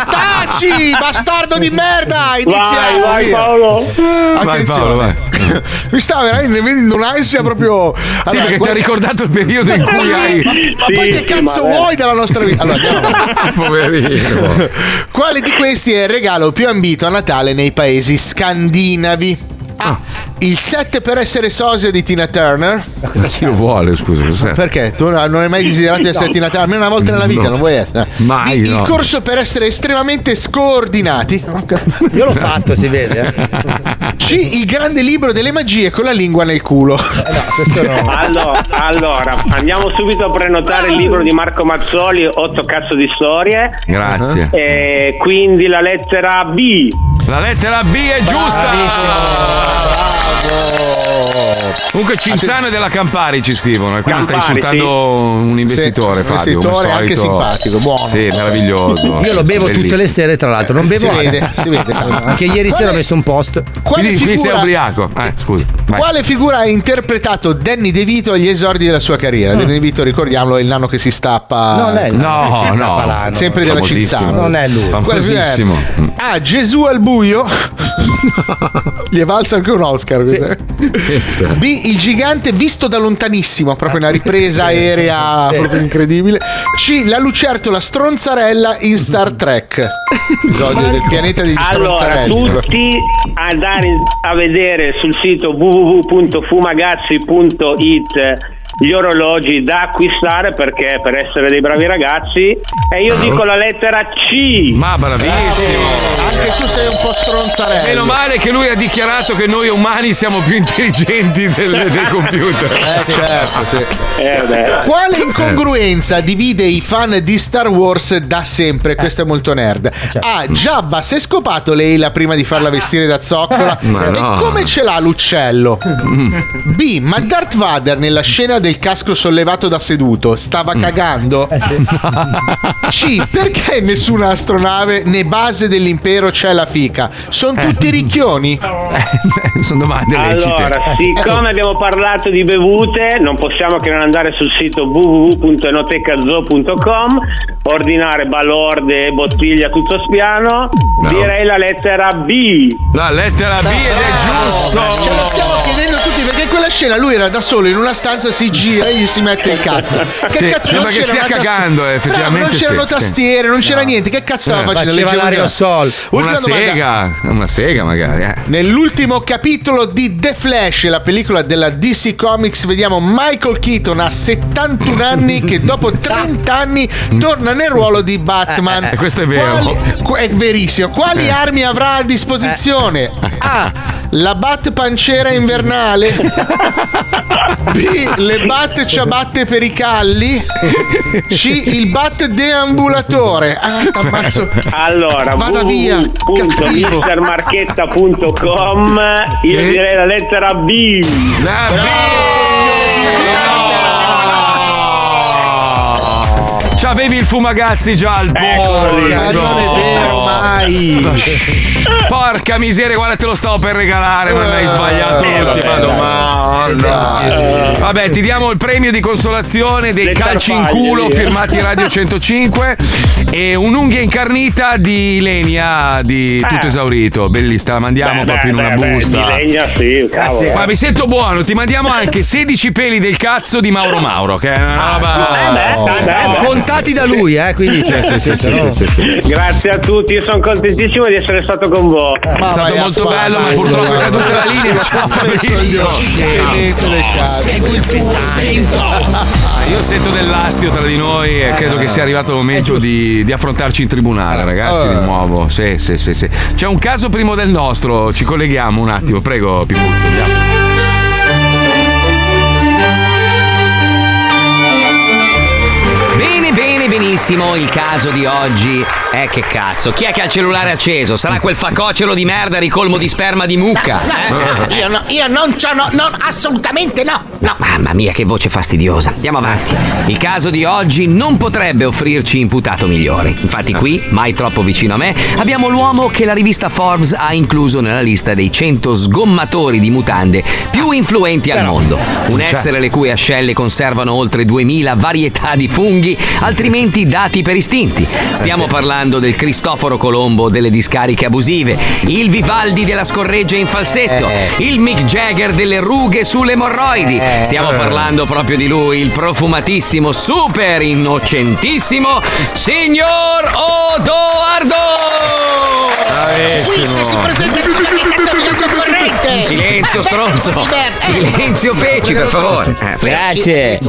Taci, bastardo di merda! Iniziamo! Vai, vai. Paolo. Vai, Attenzione. Paolo, vai. Mi sta veramente venendo un'ansia proprio. Sì, Allora, perché ti ha ricordato il periodo in cui hai. Ma poi che cazzo vuoi dalla nostra vita? Allora, andiamo. Poverino. Quale di questi è il regalo più ambito a Natale nei paesi scandinavi? A. Il 7 per essere sosia di Tina Turner. Ma cosa chi lo vuole, scusa? cos'è? Perché? Tu non hai mai desiderato di essere No. Tina Turner? Almeno una volta nella vita, No. non vuoi essere. Mai, B. no. Il corso per essere estremamente scordinati. Io l'ho fatto, si vede. eh. C. Il grande libro delle magie con la lingua nel culo. Allora, allora, andiamo subito a prenotare il libro di Marco Mazzoli, 8 cazzo di storie. Grazie. E quindi la lettera B. La lettera B è giusta! Comunque Cinzano e della Campari ci scrivono, e quindi stai Campari, insultando un investitore, Sì, Fabio. come investitore, anche simpatico, buono. Sì, meraviglioso. Io lo bevo tutte Bellissimo. le sere, tra l'altro. Non bevo Si vede, si vede. Anche ieri sera ho messo un post. Quale Quindi, quindi sei figura- ubriaco. Eh, scusa. vai. Quale figura ha interpretato Danny DeVito agli esordi della sua carriera? Danny DeVito, ricordiamolo, è il nano che si stappa. Non è il nano No, che si no. stappa l'ano. Sempre della. Cinzano. Non è lui. Famosissimo. Ah, Gesù al buio. Gli è valso anche un Oscar. Questo. B. Il gigante visto da lontanissimo, proprio una ripresa aerea Sì. proprio incredibile. C. La lucertola stronzarella in Star Trek. Episodio del pianeta degli Allora, stronzarelli. tutti andare a vedere sul sito www.fumagazzi.it gli orologi da acquistare perché per essere dei bravi ragazzi e io dico la lettera C. Ma bravissimo. Anche tu sei un po' stronzarello. Meno male che lui ha dichiarato che noi umani siamo più intelligenti del, del computer. Eh, certo, sì. Eh, beh. Quale incongruenza divide i fan di Star Wars da sempre? Questo è molto nerd. A. Jabba si è scopato Leila prima di farla vestire da zoccola. Ma e no. come ce l'ha l'uccello? B. Ma Darth Vader nella scena del casco sollevato da seduto stava cagando? C. Perché nessuna astronave né base dell'impero c'è la fica? Sono tutti ricchioni? Sono domande lecite. Allora, siccome abbiamo parlato di bevute, non possiamo che non andare sul sito www.enotecazoo.com, ordinare balorde e bottiglia tutto spiano. Direi la lettera B. La lettera B ed è Ce lo giusto. stiamo chiedendo tutti perché in quella scena lui era da solo in una stanza, si gira e gli si mette il cazzo. Che Sì, cazzo sembra che stia una tast- cagando, eh, Bravo, effettivamente non c'erano sì, sì. tastiere, non c'era niente. Che cazzo stava Eh, facendo? Leggeva- l'aerosol. Una domanda. sega, una sega magari. eh. Nell'ultimo capitolo di The Flash, la pellicola della DC Comics, vediamo Michael Keaton a 71 anni che dopo 30 anni torna nel ruolo di Batman. Eh, questo è vero. Quali- qu- è verissimo. Quali armi avrà a disposizione? A. La Bat pancera invernale. B. Le Bat ciabatte per i calli. C. Il Bat deambulatore. Ah, t'ammazzo. Allora, Vada via, www.mistermarchetta.com io Sì. direi la lettera B. La B. C'avevi il fumagazzi già al Eccolo lì. polso. Non è vero mai. Porca miseria, guarda, te lo stavo per regalare, ma mi hai sbagliato Eh, l'ultima domanda. Vabbè, ti diamo il premio di consolazione dei Le calci in culo eh. firmati Radio 105 e un'unghia incarnita di Lenia di tutto Eh. esaurito. Bellissima, la mandiamo Beh, proprio in beh, una beh, busta. Di legna, sì, cavolo. Ma mi sento buono, ti mandiamo anche 16 peli del cazzo di Mauro Mauro, che è una roba. Eh eh. Contati da lui, eh, quindi Sì, cioè, sì, sì, sì, no? sì, sì, sì. Grazie a tutti, io sono contentissimo di essere stato con voi. Ma È stato molto fare, bello, ma purtroppo è caduta la linea. Ciao Fabrizio. Cazzo. Segui il tuo istinto. Io sento dell'astio tra di noi e credo che sia arrivato il momento di, di affrontarci in tribunale, ragazzi, di Eh. nuovo. Sì, sì, sì, sì. C'è un caso primo del nostro, ci colleghiamo un attimo, prego Pipuzzo, andiamo. Bene, bene. Benissimo, il caso di oggi è che cazzo. Chi è che ha il cellulare acceso? Sarà quel facocero di merda ricolmo di sperma di mucca. No, no, eh? io, no, io non c'ho, no, no, assolutamente no. No. Mamma mia, che voce fastidiosa. Andiamo avanti. Il caso di oggi non potrebbe offrirci imputato migliore. Infatti, qui, mai troppo vicino a me, abbiamo l'uomo che la rivista Forbes ha incluso nella lista dei 100 sgommatori di mutande più influenti al mondo. Un Cioè. essere le cui ascelle conservano oltre 2000 varietà di funghi, altrimenti dati per istinti. Stiamo parlando del Cristoforo Colombo delle discariche abusive, il Vivaldi della scorreggia in falsetto, il Mick Jagger delle rughe sulle emorroidi. Stiamo parlando proprio di lui, il profumatissimo, super innocentissimo signor Odoardo! Qui se si presenta concorrente. Silenzio, stronzo! Silenzio, feci, per favore! Eh, Grazie.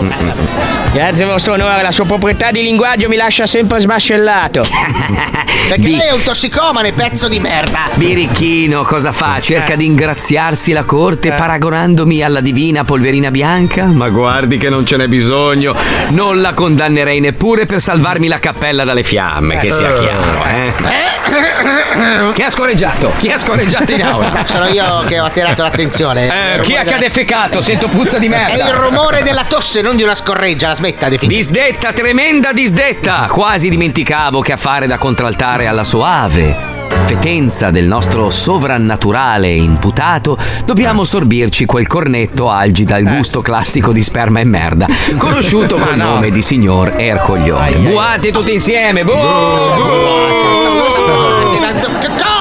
Grazie vostro onore, la sua proprietà di linguaggio mi lascia sempre smascellato. Perché lei è un tossicomane, pezzo di merda. Birichino cosa fa? Cerca Eh. di ingraziarsi la corte paragonandomi alla divina polverina bianca? Ma guardi che non ce n'è bisogno. Non la condannerei neppure per salvarmi la cappella dalle fiamme, che sia chiaro, eh? Chi ha scorreggiato? Chi ha scorreggiato in aula? Sono io che ho attirato l'attenzione. Eh, chi ha cadefecato? Sento puzza di merda. È il rumore della tosse, non di una scorreggia. La smetta di. Disdetta, tremenda disdetta! Quasi dimenticavo che a fare da contraltare alla soave fetenza del nostro sovrannaturale imputato, dobbiamo sorbirci quel cornetto algi dal gusto classico di sperma e merda, conosciuto col nome di signor Ercoglione. Buate tutti insieme! Bu! Cosa fate?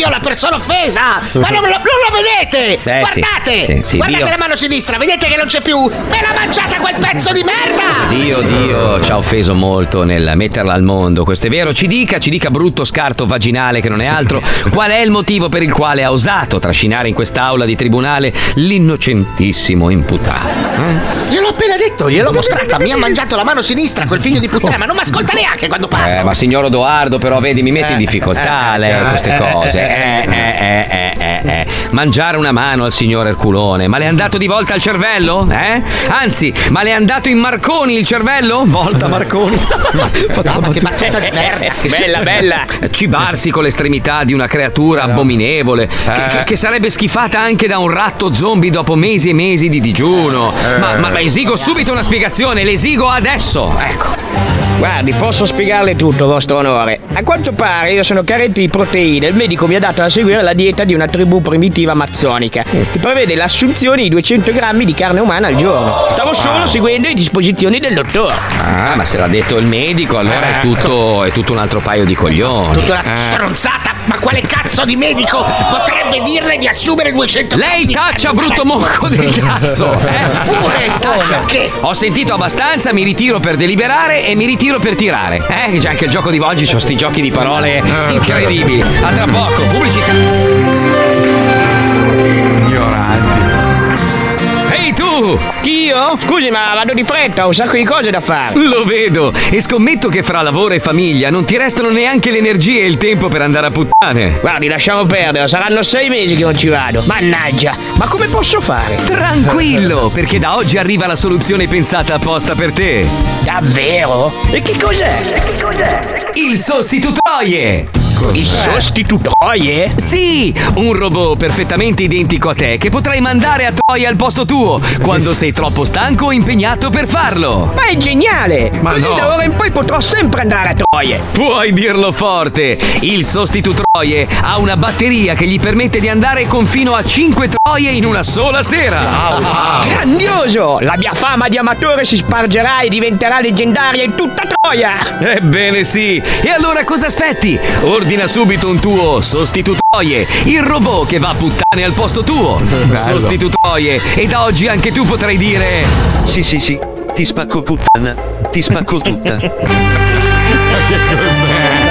Io la persona offesa! Ma non, lo- non lo vedete! Eh. Guardate! Sì, sì, Guardate Dio. la mano sinistra, vedete che non c'è più! Me l'ha mangiata quel pezzo di merda! Dio, Dio, ci ha offeso molto nel metterla al mondo, questo è vero. Ci dica, ci dica brutto scarto vaginale che non è altro, qual è il motivo per il quale ha osato trascinare in quest'aula di tribunale l'innocentissimo imputato. eh? Gliel'ho appena detto, gliel'ho mostrata, mi ha mangiato la mano sinistra quel figlio di puttana, ma non mi ascolta neanche quando parlo! Eh, ma signor Odoardo, però, vedi, mi mette in difficoltà eh, lei cioè, queste eh, cose. Eh, Eh, eh, eh, eh. Mangiare una mano al signor Erculone, ma le è andato di volta al cervello? Eh? Anzi, ma le è andato in Marconi il cervello? Volta Marconi. No, ma che battuta di merda! Bella, bella. Cibarsi con l'estremità di una creatura abominevole, che, che- che sarebbe schifata anche da un ratto zombie dopo mesi e mesi di digiuno. Ma, ma- ma esigo subito una spiegazione, l'esigo adesso. Ecco. Guardi, posso spiegarle tutto, vostro onore. A quanto pare io sono carente di proteine. Il medico mi ha dato da seguire la dieta di una tribù primitiva amazzonica, che prevede l'assunzione di 200 grammi di carne umana al giorno. Stavo solo seguendo le disposizioni del dottore. Ah, ma se l'ha detto il medico, allora è tutto, è tutto un altro paio di coglioni. Tutta una stronzata, ma quale cazzo di medico potrebbe dirle di assumere 200 Lei taccia brutto monco del cazzo! Eh? Pure, Taccia. Che? Ho sentito abbastanza, mi ritiro per deliberare e mi ritiro per tirare. Eh, c'è anche il gioco di oggi, c'ho sti giochi di parole incredibili. A tra poco, pubblicità. Tu! Chi io? Scusi, ma vado di fretta, ho un sacco di cose da fare. Lo vedo e scommetto che fra lavoro e famiglia non ti restano neanche le energie e il tempo per andare a puttane. Guardi, lasciamo perdere, saranno sei mesi che non ci vado. Mannaggia, ma come posso fare? Tranquillo, perché da oggi arriva la soluzione pensata apposta per te. Davvero? E che cos'è? Che cos'è? Il sostitutoie! Il sostitutoie? Sì, un robot perfettamente identico a te che potrai mandare a Troia al posto tuo quando sei troppo stanco o impegnato per farlo. Ma è geniale! Ma Così no. da ora in poi potrò sempre andare a Troie. Puoi dirlo forte! Il sostitutroie ha una batteria che gli permette di andare con fino a 5 troie in una sola sera. Grandioso! La mia fama di amatore si spargerà e diventerà leggendaria in tutta Troia! Ebbene sì! E allora cosa aspetti? Ordina subito un tuo sostitutoie, il robot che va a puttane al posto tuo. Sostitutoie, e da oggi anche tu potrai dire... Sì, sì, sì. Ti spacco puttana. Ti spacco tutta. che cos'è?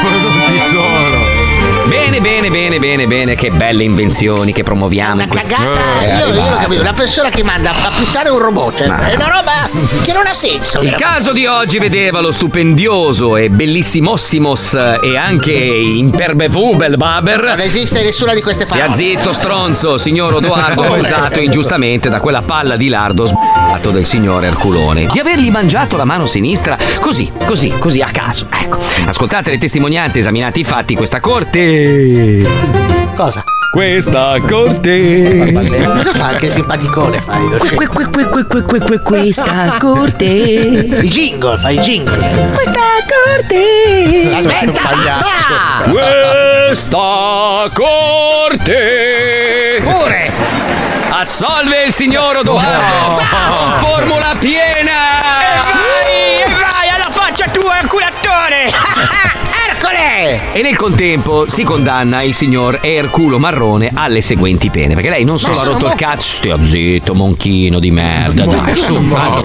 Prodotti sono. Bene, Bene, bene, bene, bene, bene. Che belle invenzioni che promuoviamo in questi Cagata, Eh, io, io arrivati. capisco, una persona che manda a puttane un robot, cioè, Ma- è una roba che non ha senso. Il caso di oggi vedeva lo stupendioso e bellissimossimos e anche imperbevubel Baber. Non esiste nessuna di queste Stia parole. zitto, stronzo, signor Odoardo, accusato ingiustamente da quella palla di lardo sbagliato del signor Erculone di avergli mangiato la mano sinistra così, così, così a caso. Ecco, ascoltate le testimonianze, esaminate i fatti, questa corte. Cosa? Questa corte. Cosa fa anche simpaticone? Fai lo scemo? Questa corte. I jingle, fai i jingle. Questa corte. Aspetta! Questa corte Pure! assolve il signor Odoardo con formula piena. Vai, vai, alla faccia tua, Erculattore! Ercole! E nel contempo si condanna il signor Erculo Marrone alle seguenti pene. Perché lei non solo ha rotto il cazzo, stia zitto, monchino di merda. Dai, su, fallo.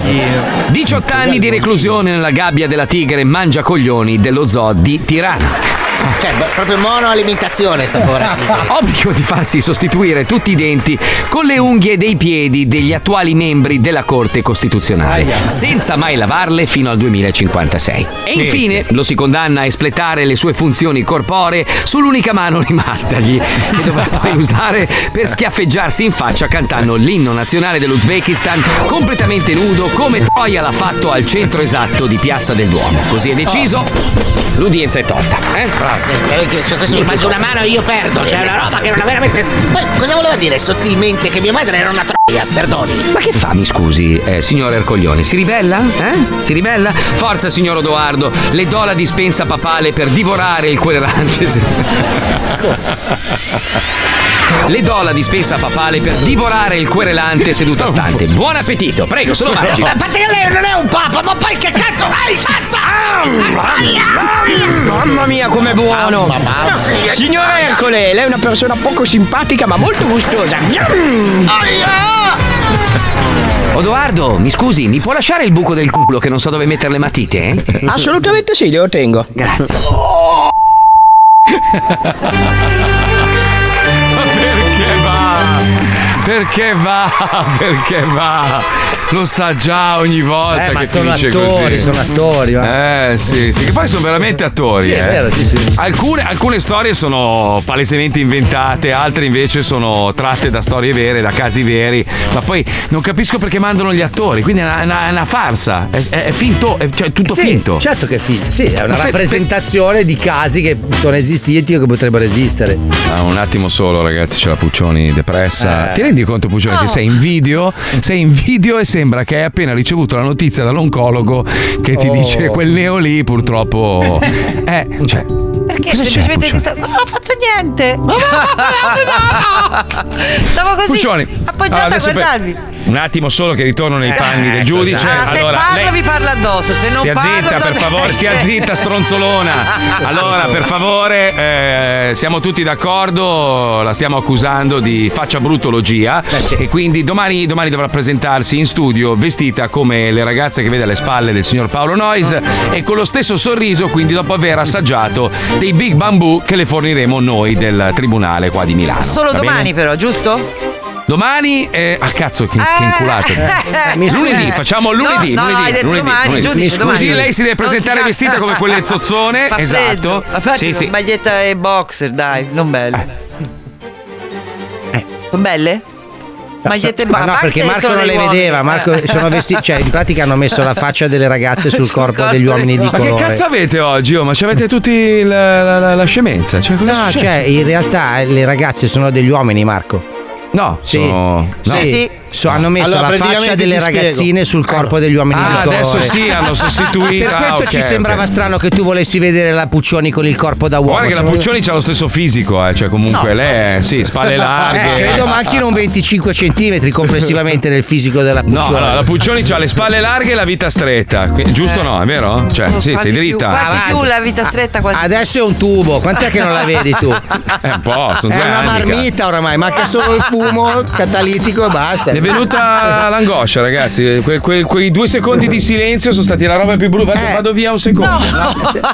18 anni di reclusione nella gabbia della tigre mangia coglioni dello zoo di Tirana. Cioè, proprio monoalimentazione sta povera. Obbligo di farsi sostituire tutti i denti con le unghie dei piedi degli attuali membri della Corte Costituzionale, senza mai lavarle fino al 2056. E infine lo si condanna a espletare le sue funzioni corporee sull'unica mano rimastagli, che dovrà poi usare per schiaffeggiarsi in faccia cantando l'inno nazionale dell'Uzbekistan completamente nudo come Troia l'ha fatto al centro esatto di Piazza del Duomo. Così è deciso, l'udienza è tolta. Eh? Questo mi mangia una mano io perdo, c'è una roba che non ha veramente. Poi cosa voleva dire sottilmente che mia madre era una troia, perdoni. Ma che fa, mi scusi, eh, signor Ercoglione? Si ribella? Eh? Si ribella? Forza, signor Odoardo, le do la dispensa papale per divorare il querelante. Le do la dispensa papale per divorare il querelante seduta stante. Buon appetito, prego, solo mangi. A parte che lei non è un papa, ma poi che cazzo hai Mamma mia, com'è buono! Signor Ercole, lei è una persona poco simpatica ma molto gustosa. Odoardo, mi scusi, mi può lasciare il buco del culo che non so dove mettere le matite? eh? Assolutamente sì, glielo tengo. Grazie. Perché va? Perché va? Lo sa già ogni volta Eh, ma che sono attori, così. sono attori, va. Eh sì, sì, che poi sono veramente attori. Sì, è eh. vero, sì, sì. Alcune, alcune storie sono palesemente inventate, altre invece sono tratte da storie vere, da casi veri. Ma poi non capisco perché mandano gli attori, quindi è una, una- una farsa. È, è- è finto, è, cioè, è tutto Sì, finto. Certo che è finto. Sì, è una Ma per- rappresentazione di casi che sono esistiti o che potrebbero esistere. Ah, un attimo solo, ragazzi, c'è la Puccioni depressa. Eh. Ti rendi conto, Puccioni, che sei in video? Sei in video e sembra che hai appena ricevuto la notizia dall'oncologo che ti Oh. dice quel neo lì purtroppo. Eh, cioè. Perché Cosa semplicemente ti sta- Non ho fatto niente. Stavo così Puccioni, appoggiata allora, a adesso per- guardarvi. Un attimo solo che ritorno nei panni del ecco, giudice. Ah, se allora, parlo lei- vi parlo addosso, se non Stia parlo zitta, per favore, stia zitta, stronzolona. Allora, per favore, eh, siamo tutti d'accordo, la stiamo accusando di faccia bruttologia e quindi domani, domani dovrà presentarsi in studio vestita come le ragazze che vede alle spalle del signor Paolo Noyes e con lo stesso sorriso, quindi dopo aver assaggiato dei Big Bamboo che le forniremo noi del tribunale qua di Milano. Solo domani bene? però, giusto? Domani, eh, ah cazzo, che, che inculato. Mi scusi. lunedì, facciamo lunedì. No, no, lunedì, hai detto lunedì, domani, lunedì. giudice, domani. lei si deve presentare si vestita come quelle zozzone. Fa esatto. freddo. Sì, sì. maglietta e boxer, dai, non belle. Sono belle? Magliette e Ma boxer. no, perché Marco non le vedeva. Marco sono vestiti, cioè in pratica hanno messo la faccia delle ragazze sul corpo degli uomini di Ma che colore. cazzo avete oggi? Oh, ma ci avete tutti la, la- la- la scemenza? Cioè, cosa è No, cioè, in realtà le ragazze sono degli uomini, Marco. No, sì. sono- no. Sì, Sì. So- hanno messo Allora, la faccia delle ragazzine sul corpo degli uomini Ah, di colore. adesso sì, hanno sostituito. Per questo Ah, ci ok, sembrava ok. strano che tu volessi vedere la Puccioni con il corpo da uomo. Guarda che la Sono- Puccioni ha lo stesso fisico, eh, cioè comunque lei, è- sì, spalle larghe. Eh, credo manchino un 25 centimetri complessivamente nel fisico della No, Puccioni. allora, la Puccioni ha le spalle larghe e la vita stretta. Que- Giusto o no? È vero? Cioè, sì, Quasi sei più- dritta. Quasi più la vita stretta, quasi. Adesso è un tubo, quant'è che non la vedi tu? È un po', sono È due una anni, marmita oramai, manca solo il fumo catalitico e basta. È venuta l'angoscia, ragazzi. Que- que- quei due secondi di silenzio sono stati la roba più brutta. Vado, vado via un secondo.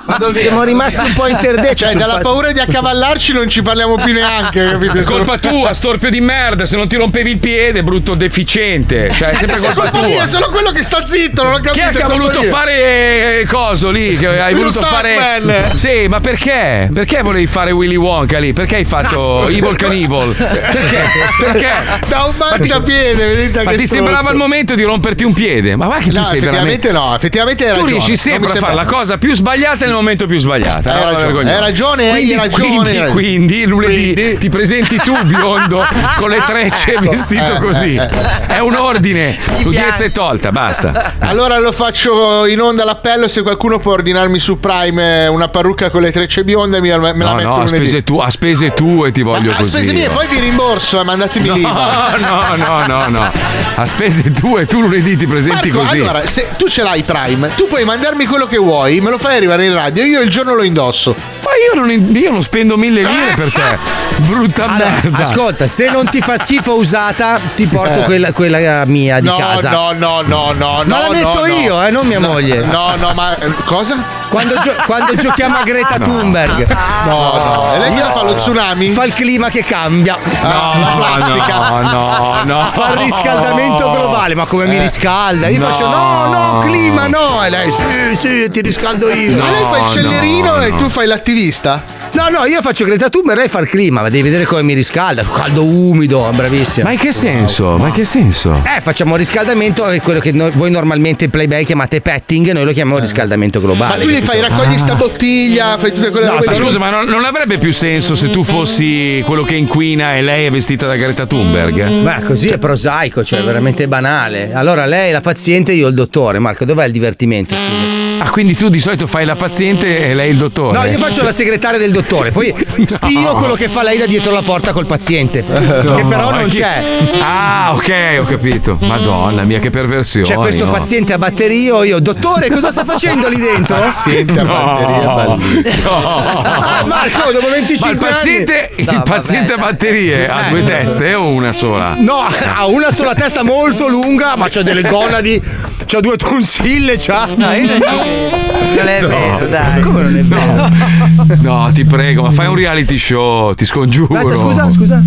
Vado via. Siamo rimasti un po' interdetti. Cioè, dalla fatto- paura di accavallarci non ci parliamo più neanche, capito? È colpa tua, storpio di merda. Se non ti rompevi il piede, brutto deficiente. Cioè, è sempre colpa colpa mia, tua. sono quello che sta zitto, non ho capito. Chi è che ha voluto mia. fare eh, coso lì? Che hai voluto fare. Stuntman. Sì, ma perché? Perché volevi fare Willy Wonka lì? Perché hai fatto Evil Cannibal? Perché? Perché? Da un marciapiede, vedete Ma che ti stronzo. sembrava il momento di romperti un piede? Ma guarda che tu No, sei effettivamente veramente. no, effettivamente hai Tu ragione. riesci Non sempre a fare la cosa più sbagliata nel momento più sbagliato. Hai ragione, hai ragione, hai quindi, ragione, Quindi, hai ragione. quindi lunedì Quindi- ti presenti tu biondo con le trecce Ecco, vestito eh, così. eh, eh. È un ordine. L'udienza è tolta, basta. Allora lo faccio in onda l'appello se qualcuno può ordinarmi su Prime una parrucca con le trecce bionde me la, No, metto no, a spese, tu- a spese tue ti voglio a così. spese mie, poi vi rimborso, eh, mandatemi No, l'IVA. no, no, no, no. A spese tue, tu lunedì ti presenti Marco, così. allora, se tu ce l'hai Prime, tu puoi mandarmi quello che vuoi, me lo fai arrivare in radio, io il giorno lo indosso. Ma io non, io non spendo mille lire per te. Brutta Allora, merda. ascolta, se non ti fa schifo usata, ti porto Eh. quella, quella mia di no, casa. no, no, no, no, Ma no, la metto no, io, no. eh, non mia No, moglie. No, no, ma eh, cosa? Quando, gio- quando giochiamo a Greta No. Thunberg. No, no. E lei cosa fa lo tsunami? Fa il clima che cambia. No, la plastica. No, no, no. Fa il riscaldamento globale, ma come mi Eh. riscalda? Io No. faccio no, no, clima, no. E lei sì, sì, ti riscaldo io. Ma lei fa il cellerino no, e tu fai l'attivista? No, no, io faccio Greta Thunberg, lei fa il clima, ma devi vedere come mi riscalda. Caldo umido, bravissimo. Ma in che senso? Ma in che senso? Eh, facciamo riscaldamento, è quello che no- voi normalmente in playback chiamate petting, noi lo chiamiamo riscaldamento Ma globale. quindi fai raccogli sta bottiglia, fai tutte quelle No, robe ma scusa, ma non, non avrebbe più senso se tu fossi quello che inquina e lei è vestita da Greta Thunberg? Ma così è prosaico, cioè veramente banale. Allora lei è la paziente, io il dottore. Marco, dov'è il divertimento? Scusa. Ah, quindi tu di solito fai la paziente e lei il dottore? No, io faccio la segretaria del dottore, poi spio quello che fa lei da dietro la porta col paziente. che però non chi- c'è. Ah, ok, ho capito. Madonna mia, che perversione. C'è questo no? paziente a batteria, io, dottore, cosa sta facendo lì dentro? Paziente a batteria, Ah, Marco, dopo 25 Ma il paziente, anni. il paziente a batterie ha Eh. due teste o una sola? No, ha una sola testa molto lunga, ma c'ha delle gonadi, c'ha due tonsille, c'ha. No, io non ci credo. Non è vero, dai. Come non è vero? No, ti prego, ma fai un reality show, ti scongiuro. Aspetta, scusa, scusa.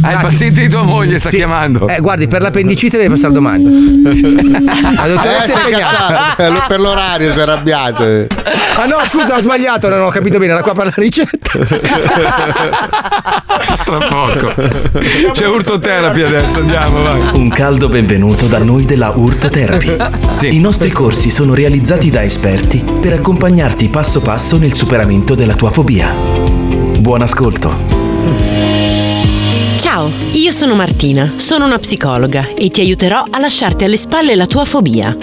Ah, il paziente di tua moglie sta Sì. chiamando. Eh, guardi, per l'appendicite devi passare domani. La Eh, dottoressa si è impegnata. Eh, Per l'orario si è arrabbiato. Ah no, scusa, ho sbagliato, non ho capito bene, era qua per la ricetta. Tra poco. C'è urtoterapia adesso, andiamo, vai. Un caldo benvenuto da noi della Urta Therapy. I nostri corsi sono realizzati da esperti per accompagnarti passo passo nel superamento della tua fobia. Buon ascolto. Ciao, io sono Martina, sono una psicologa e ti aiuterò a lasciarti alle spalle la tua fobia.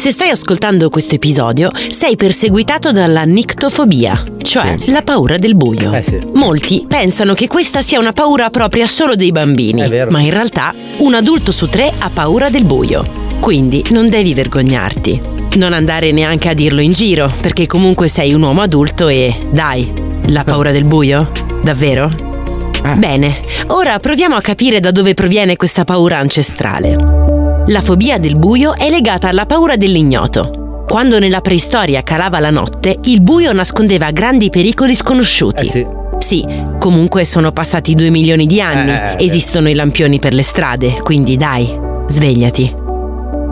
Se stai ascoltando questo episodio, sei perseguitato dalla nictofobia, cioè la paura del buio. Molti pensano che questa sia una paura propria solo dei bambini, ma in realtà un adulto su tre ha paura del buio. Quindi non devi vergognarti. Non andare neanche a dirlo in giro, perché comunque sei un uomo adulto e dai, la paura del buio? Davvero? Bene, ora proviamo a capire da dove proviene questa paura ancestrale. La fobia del buio è legata alla paura dell'ignoto. Quando nella preistoria calava la notte, il buio nascondeva grandi pericoli sconosciuti. sì. comunque sono passati due milioni di anni, Eh, esistono i lampioni per le strade, quindi dai, svegliati.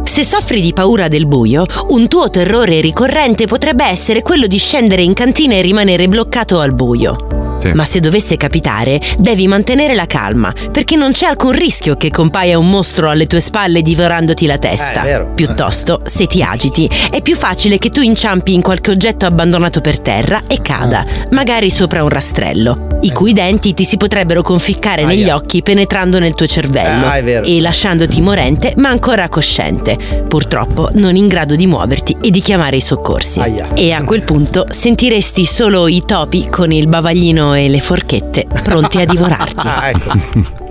Se soffri di paura del buio, un tuo terrore ricorrente potrebbe essere quello di scendere in cantina e rimanere bloccato al buio. Ma se dovesse capitare, devi mantenere la calma, perché non c'è alcun rischio che compaia un mostro alle tue spalle divorandoti la testa. Eh, è vero. Piuttosto, se ti agiti, è più facile che tu inciampi in qualche oggetto abbandonato per terra e cada, magari sopra un rastrello, i cui denti ti si potrebbero conficcare negli Aia. occhi penetrando nel tuo cervello Ah, è vero. e lasciandoti morente ma ancora cosciente, purtroppo non in grado di muoverti e di chiamare i soccorsi. E a quel punto sentiresti solo i topi con il bavaglino e le forchette pronti a divorarti. Ah, ecco.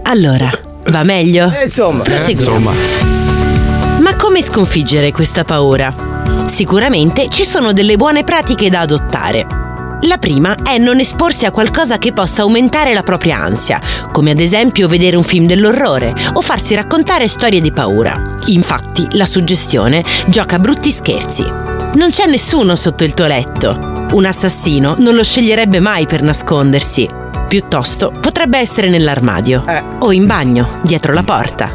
Allora, va meglio? Eh, insomma. Proseguiamo. Ma come sconfiggere questa paura? Sicuramente ci sono delle buone pratiche da adottare. La prima è non esporsi a qualcosa che possa aumentare la propria ansia, come ad esempio vedere un film dell'orrore o farsi raccontare storie di paura. Infatti, la suggestione gioca brutti scherzi. Non c'è nessuno sotto il tuo letto. Un assassino non lo sceglierebbe mai per nascondersi. Piuttosto potrebbe essere nell'armadio o in bagno, dietro la porta.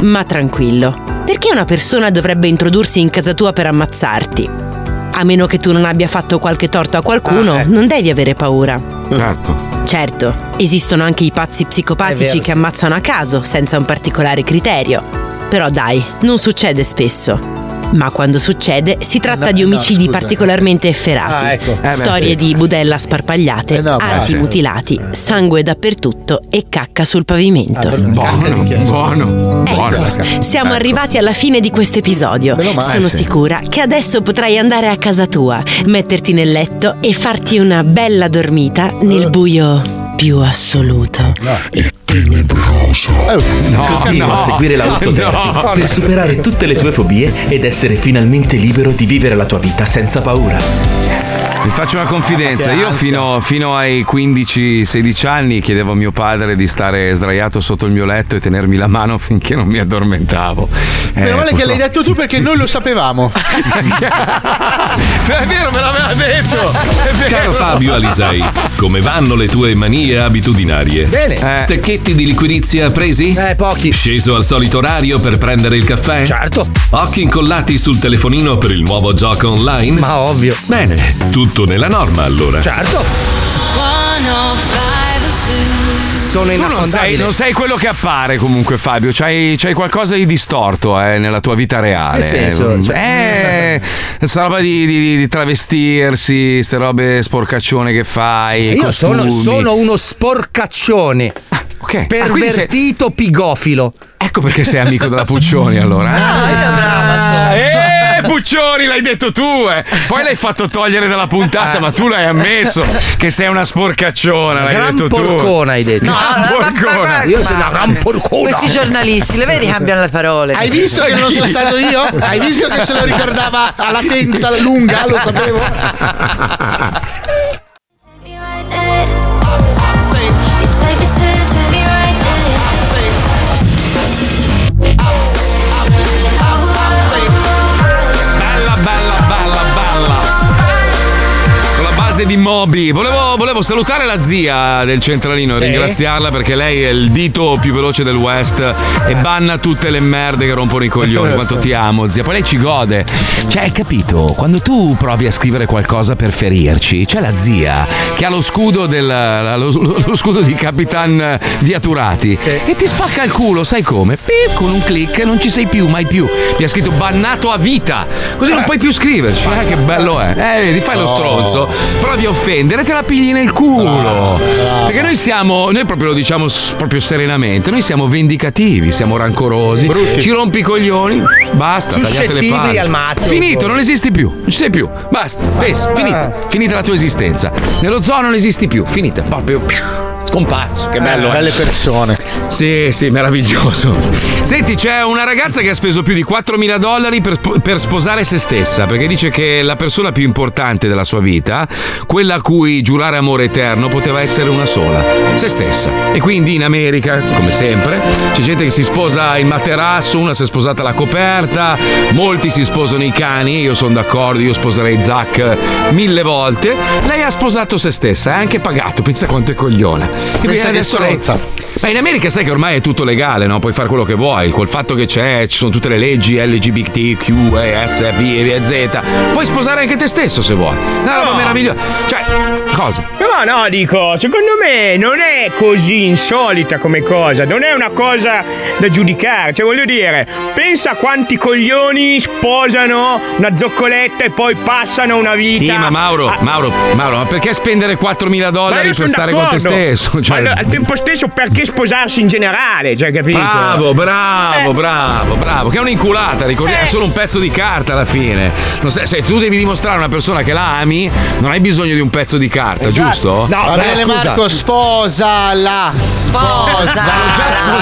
Ma tranquillo, perché una persona dovrebbe introdursi in casa tua per ammazzarti? A meno che tu non abbia fatto qualche torto a qualcuno, non devi avere paura. Certo. Certo, esistono anche i pazzi psicopatici che ammazzano a caso, senza un particolare criterio. Però dai, non succede spesso. Ma quando succede si tratta no, di no, omicidi scusa. particolarmente efferati, Ah, ecco. Eh storie sì. di budella sparpagliate, no, beh, arti sì. mutilati, sangue dappertutto e cacca sul pavimento. Buono, buono. Ecco, siamo arrivati alla fine di questo episodio. Sono Eh, sì. sicura che adesso potrai andare a casa tua, metterti nel letto e farti una bella dormita nel buio più assoluto. Continua a seguire l'autoterapia per superare tutte le tue fobie ed essere finalmente libero di vivere la tua vita senza paura. Vi faccio una confidenza. Io fino, fino ai 15-16 anni chiedevo a mio padre di stare sdraiato sotto il mio letto e tenermi la mano finché non mi addormentavo. Eh, Meno male che l'hai detto tu perché noi lo sapevamo. È vero, me l'aveva detto. Caro Fabio Alisei, come vanno le tue manie abitudinarie? Bene. Eh. Stecchetti di liquirizia presi? Eh, pochi. Sceso al solito orario per prendere il caffè? Certo. Occhi incollati sul telefonino per il nuovo gioco online? Ma ovvio. Bene, tutto nella norma allora. Certo. Sono Tu non sei, non sei quello che appare comunque Fabio, c'hai, c'hai qualcosa di distorto eh, nella tua vita reale. Che senso? Cioè- Eh, questa roba di, di- di travestirsi, ste robe sporcaccione che fai. Io sono, sono uno sporcaccione. Ah, quindi sei- Pervertito pigofilo. Ecco perché sei amico della Puccioni allora. Ah, eh, Puccioni, l'hai detto tu, eh. Poi l'hai fatto togliere dalla puntata, ma tu l'hai ammesso che sei una sporcacciona, l'hai Gran detto tu. porcona hai detto. No, ma- ma- porcona. ma- Io sono una gran porcona. Questi giornalisti, le vedi cambiano le parole. Hai visto che non sono stato io? Hai visto che se lo ricordava a latenza lunga? Lo sapevo. Base di Moby. Volevo, volevo salutare la zia del centralino e ringraziarla perché lei è il dito più veloce del West e banna tutte le merde che rompono i coglioni. Quanto ti amo, zia. Poi lei ci gode. Cioè, hai capito? Quando tu provi a scrivere qualcosa per ferirci, c'è la zia che ha lo scudo del. lo, lo scudo di Capitan Viaturati e ti spacca il culo, sai come? Pip, con un click non ci sei più, mai più. Gli ha scritto bannato a vita. Così non puoi più scriverci. Eh, che bello è. Eh, vedi, fai lo Oh. stronzo, provi a offendere te la pigli nel culo. Perché noi siamo, noi proprio lo diciamo proprio serenamente, noi siamo vendicativi, siamo rancorosi, ci rompi i coglioni, basta, tagliate le palle. al massimo. Finito, non esisti più, non ci sei più, basta, pensa, finita, finita la tua esistenza. Nello zoo non esisti più, finita, proprio scomparso, che bello. Belle persone. Sì, sì, meraviglioso. Senti, c'è una ragazza che ha speso più di 4.000 dollari per, per sposare se stessa, perché dice che la persona più importante della sua vita, quella a cui giurare amore eterno, poteva essere una sola, se stessa. E quindi in America, come sempre, c'è gente che si sposa il materasso, una si è sposata la coperta, molti si sposano i cani, io sono d'accordo, io sposerei Zack mille volte. Lei ha sposato se stessa, ha anche pagato, pensa quanto è cogliona. Quindi che adesso lei- ma in America sai che ormai è tutto legale, no? Puoi fare quello che vuoi. Col fatto che c'è, ci sono tutte le leggi LGBTQ, E, S, V e Z. Puoi sposare anche te stesso se vuoi. Una roba meravigliosa. Cioè, cosa? No, no, dico, secondo me non è così insolita come cosa, non è una cosa da giudicare, cioè voglio dire, pensa a quanti coglioni sposano una zoccoletta e poi passano una vita. Sì, ma Mauro, Mauro, Mauro, ma perché spendere 4.000 Ma dollari per stare con te d'accordo. Stesso? Cioè, Ma al- tempo stesso perché sposarsi in generale, cioè, capito? Bravo, bravo, Eh. bravo, bravo. Che è un'inculata, ricordiamo, è solo un pezzo di carta alla fine. Non sai- se tu devi dimostrare a una persona che la ami, non hai bisogno di un pezzo di carta, giusto? Va bene, Marco, sposala. Sposa.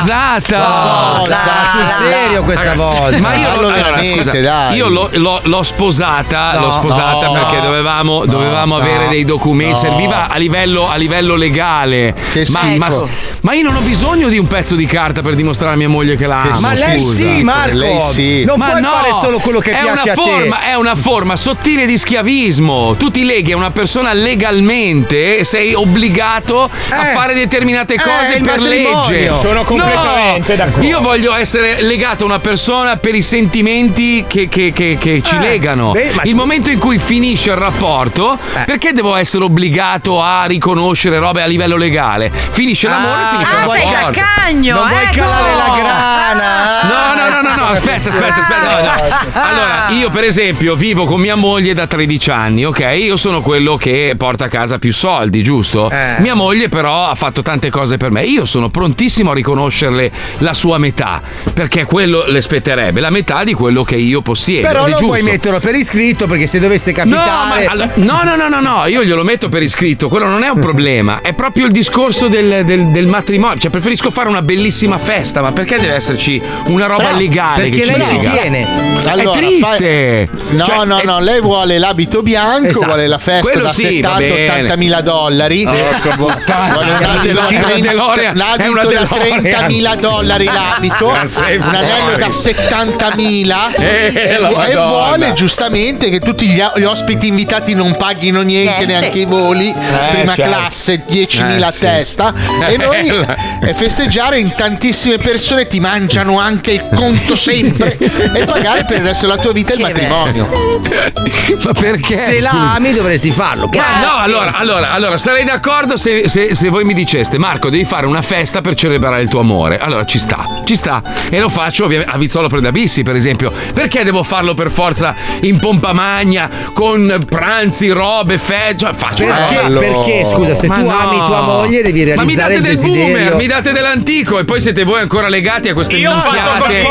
già sposata. Sposa. sul serio questa volta. Ma io, Fallo allora, scusa, dai. io l'ho, l'ho- l'ho sposata, No, l'ho sposata no, perché no, dovevamo, dovevamo no, avere dei documenti, no. serviva a livello, a livello legale. Che Ma, schifo. ma, ma io non ho bisogno di un pezzo di carta per dimostrare a mia moglie che la amo. Ma lei scusa. sì, Marco. lei sì. Non Ma puoi no, fare solo quello che è piace una a te. forma, È una forma sottile di schiavismo. Tu ti leghi a una persona legalmente e sei obbligato a Eh, fare determinate eh, cose il per legge. Sono completamente No, d'accordo. Io voglio essere legato a una persona per i sentimenti che, che- che- che ci Eh, legano. beh, il tu- momento in cui finisce il rapporto, Eh. perché devo essere obbligato a riconoscere robe a livello legale? Finisce l'amore Ah, e finisce Ah, il sei rapporto. taccagno, non vuoi ecco. calare la grana. No, no, no, no, no, aspetta, aspetta, aspetta. no, no. Allora, io per esempio vivo con mia moglie da 13 anni, ok? Io sono quello che porta a casa più soldi, giusto? Eh. Mia moglie però ha fatto tante cose per me. Io sono prontissimo a riconoscerle la sua metà, perché quello le spetterebbe, la metà di quello che io possiedo. Però giusto. puoi metterlo per iscritto perché se dovesse No, ma capitare. allo- no, no, no, no, no, io glielo metto per iscritto, quello non è un problema, è proprio il discorso del, del- del matrimonio, cioè preferisco fare una bellissima festa, ma perché deve esserci una roba Però- legale? perché che lei ci tiene. Allora, è triste. fai- No, Cioè, no, è- no, lei vuole l'abito bianco, Esatto. vuole la festa Quello da sì, va bene. 70-80 mila dollari. vuole un abito da Una 30 DeLorean, è l'abito una da DeLorean. 30 mila dollari l'abito, un anello da 70 mila Eh, e Madonna. vuole giustamente che tutti gli, gli ospiti invitati non paghino niente, Niente. neanche i voli, prima certo. classe 10.000 Eh, sì. testa e noi e festeggiare in tantissime persone ti mangiano anche il conto sempre e pagare per il resto della tua vita il Che matrimonio. Ma perché? Se la ami dovresti farlo. Ma no, allora, allora, allora, sarei d'accordo se, se- se voi mi diceste, Marco, devi fare una festa per celebrare il tuo amore. Allora ci sta, ci sta. E lo faccio ovviamente a Vizzolo Predabissi, per esempio. Perché devo farlo per forza in pompa magna, con pranzi, robe, fe... Cioè, faccio una Perché, roba. perché, scusa, se Ma tu no. ami tua moglie devi Ma mi realizzare date il del desiderio. boomer, mi date dell'antico e poi siete voi ancora legati a queste minchiate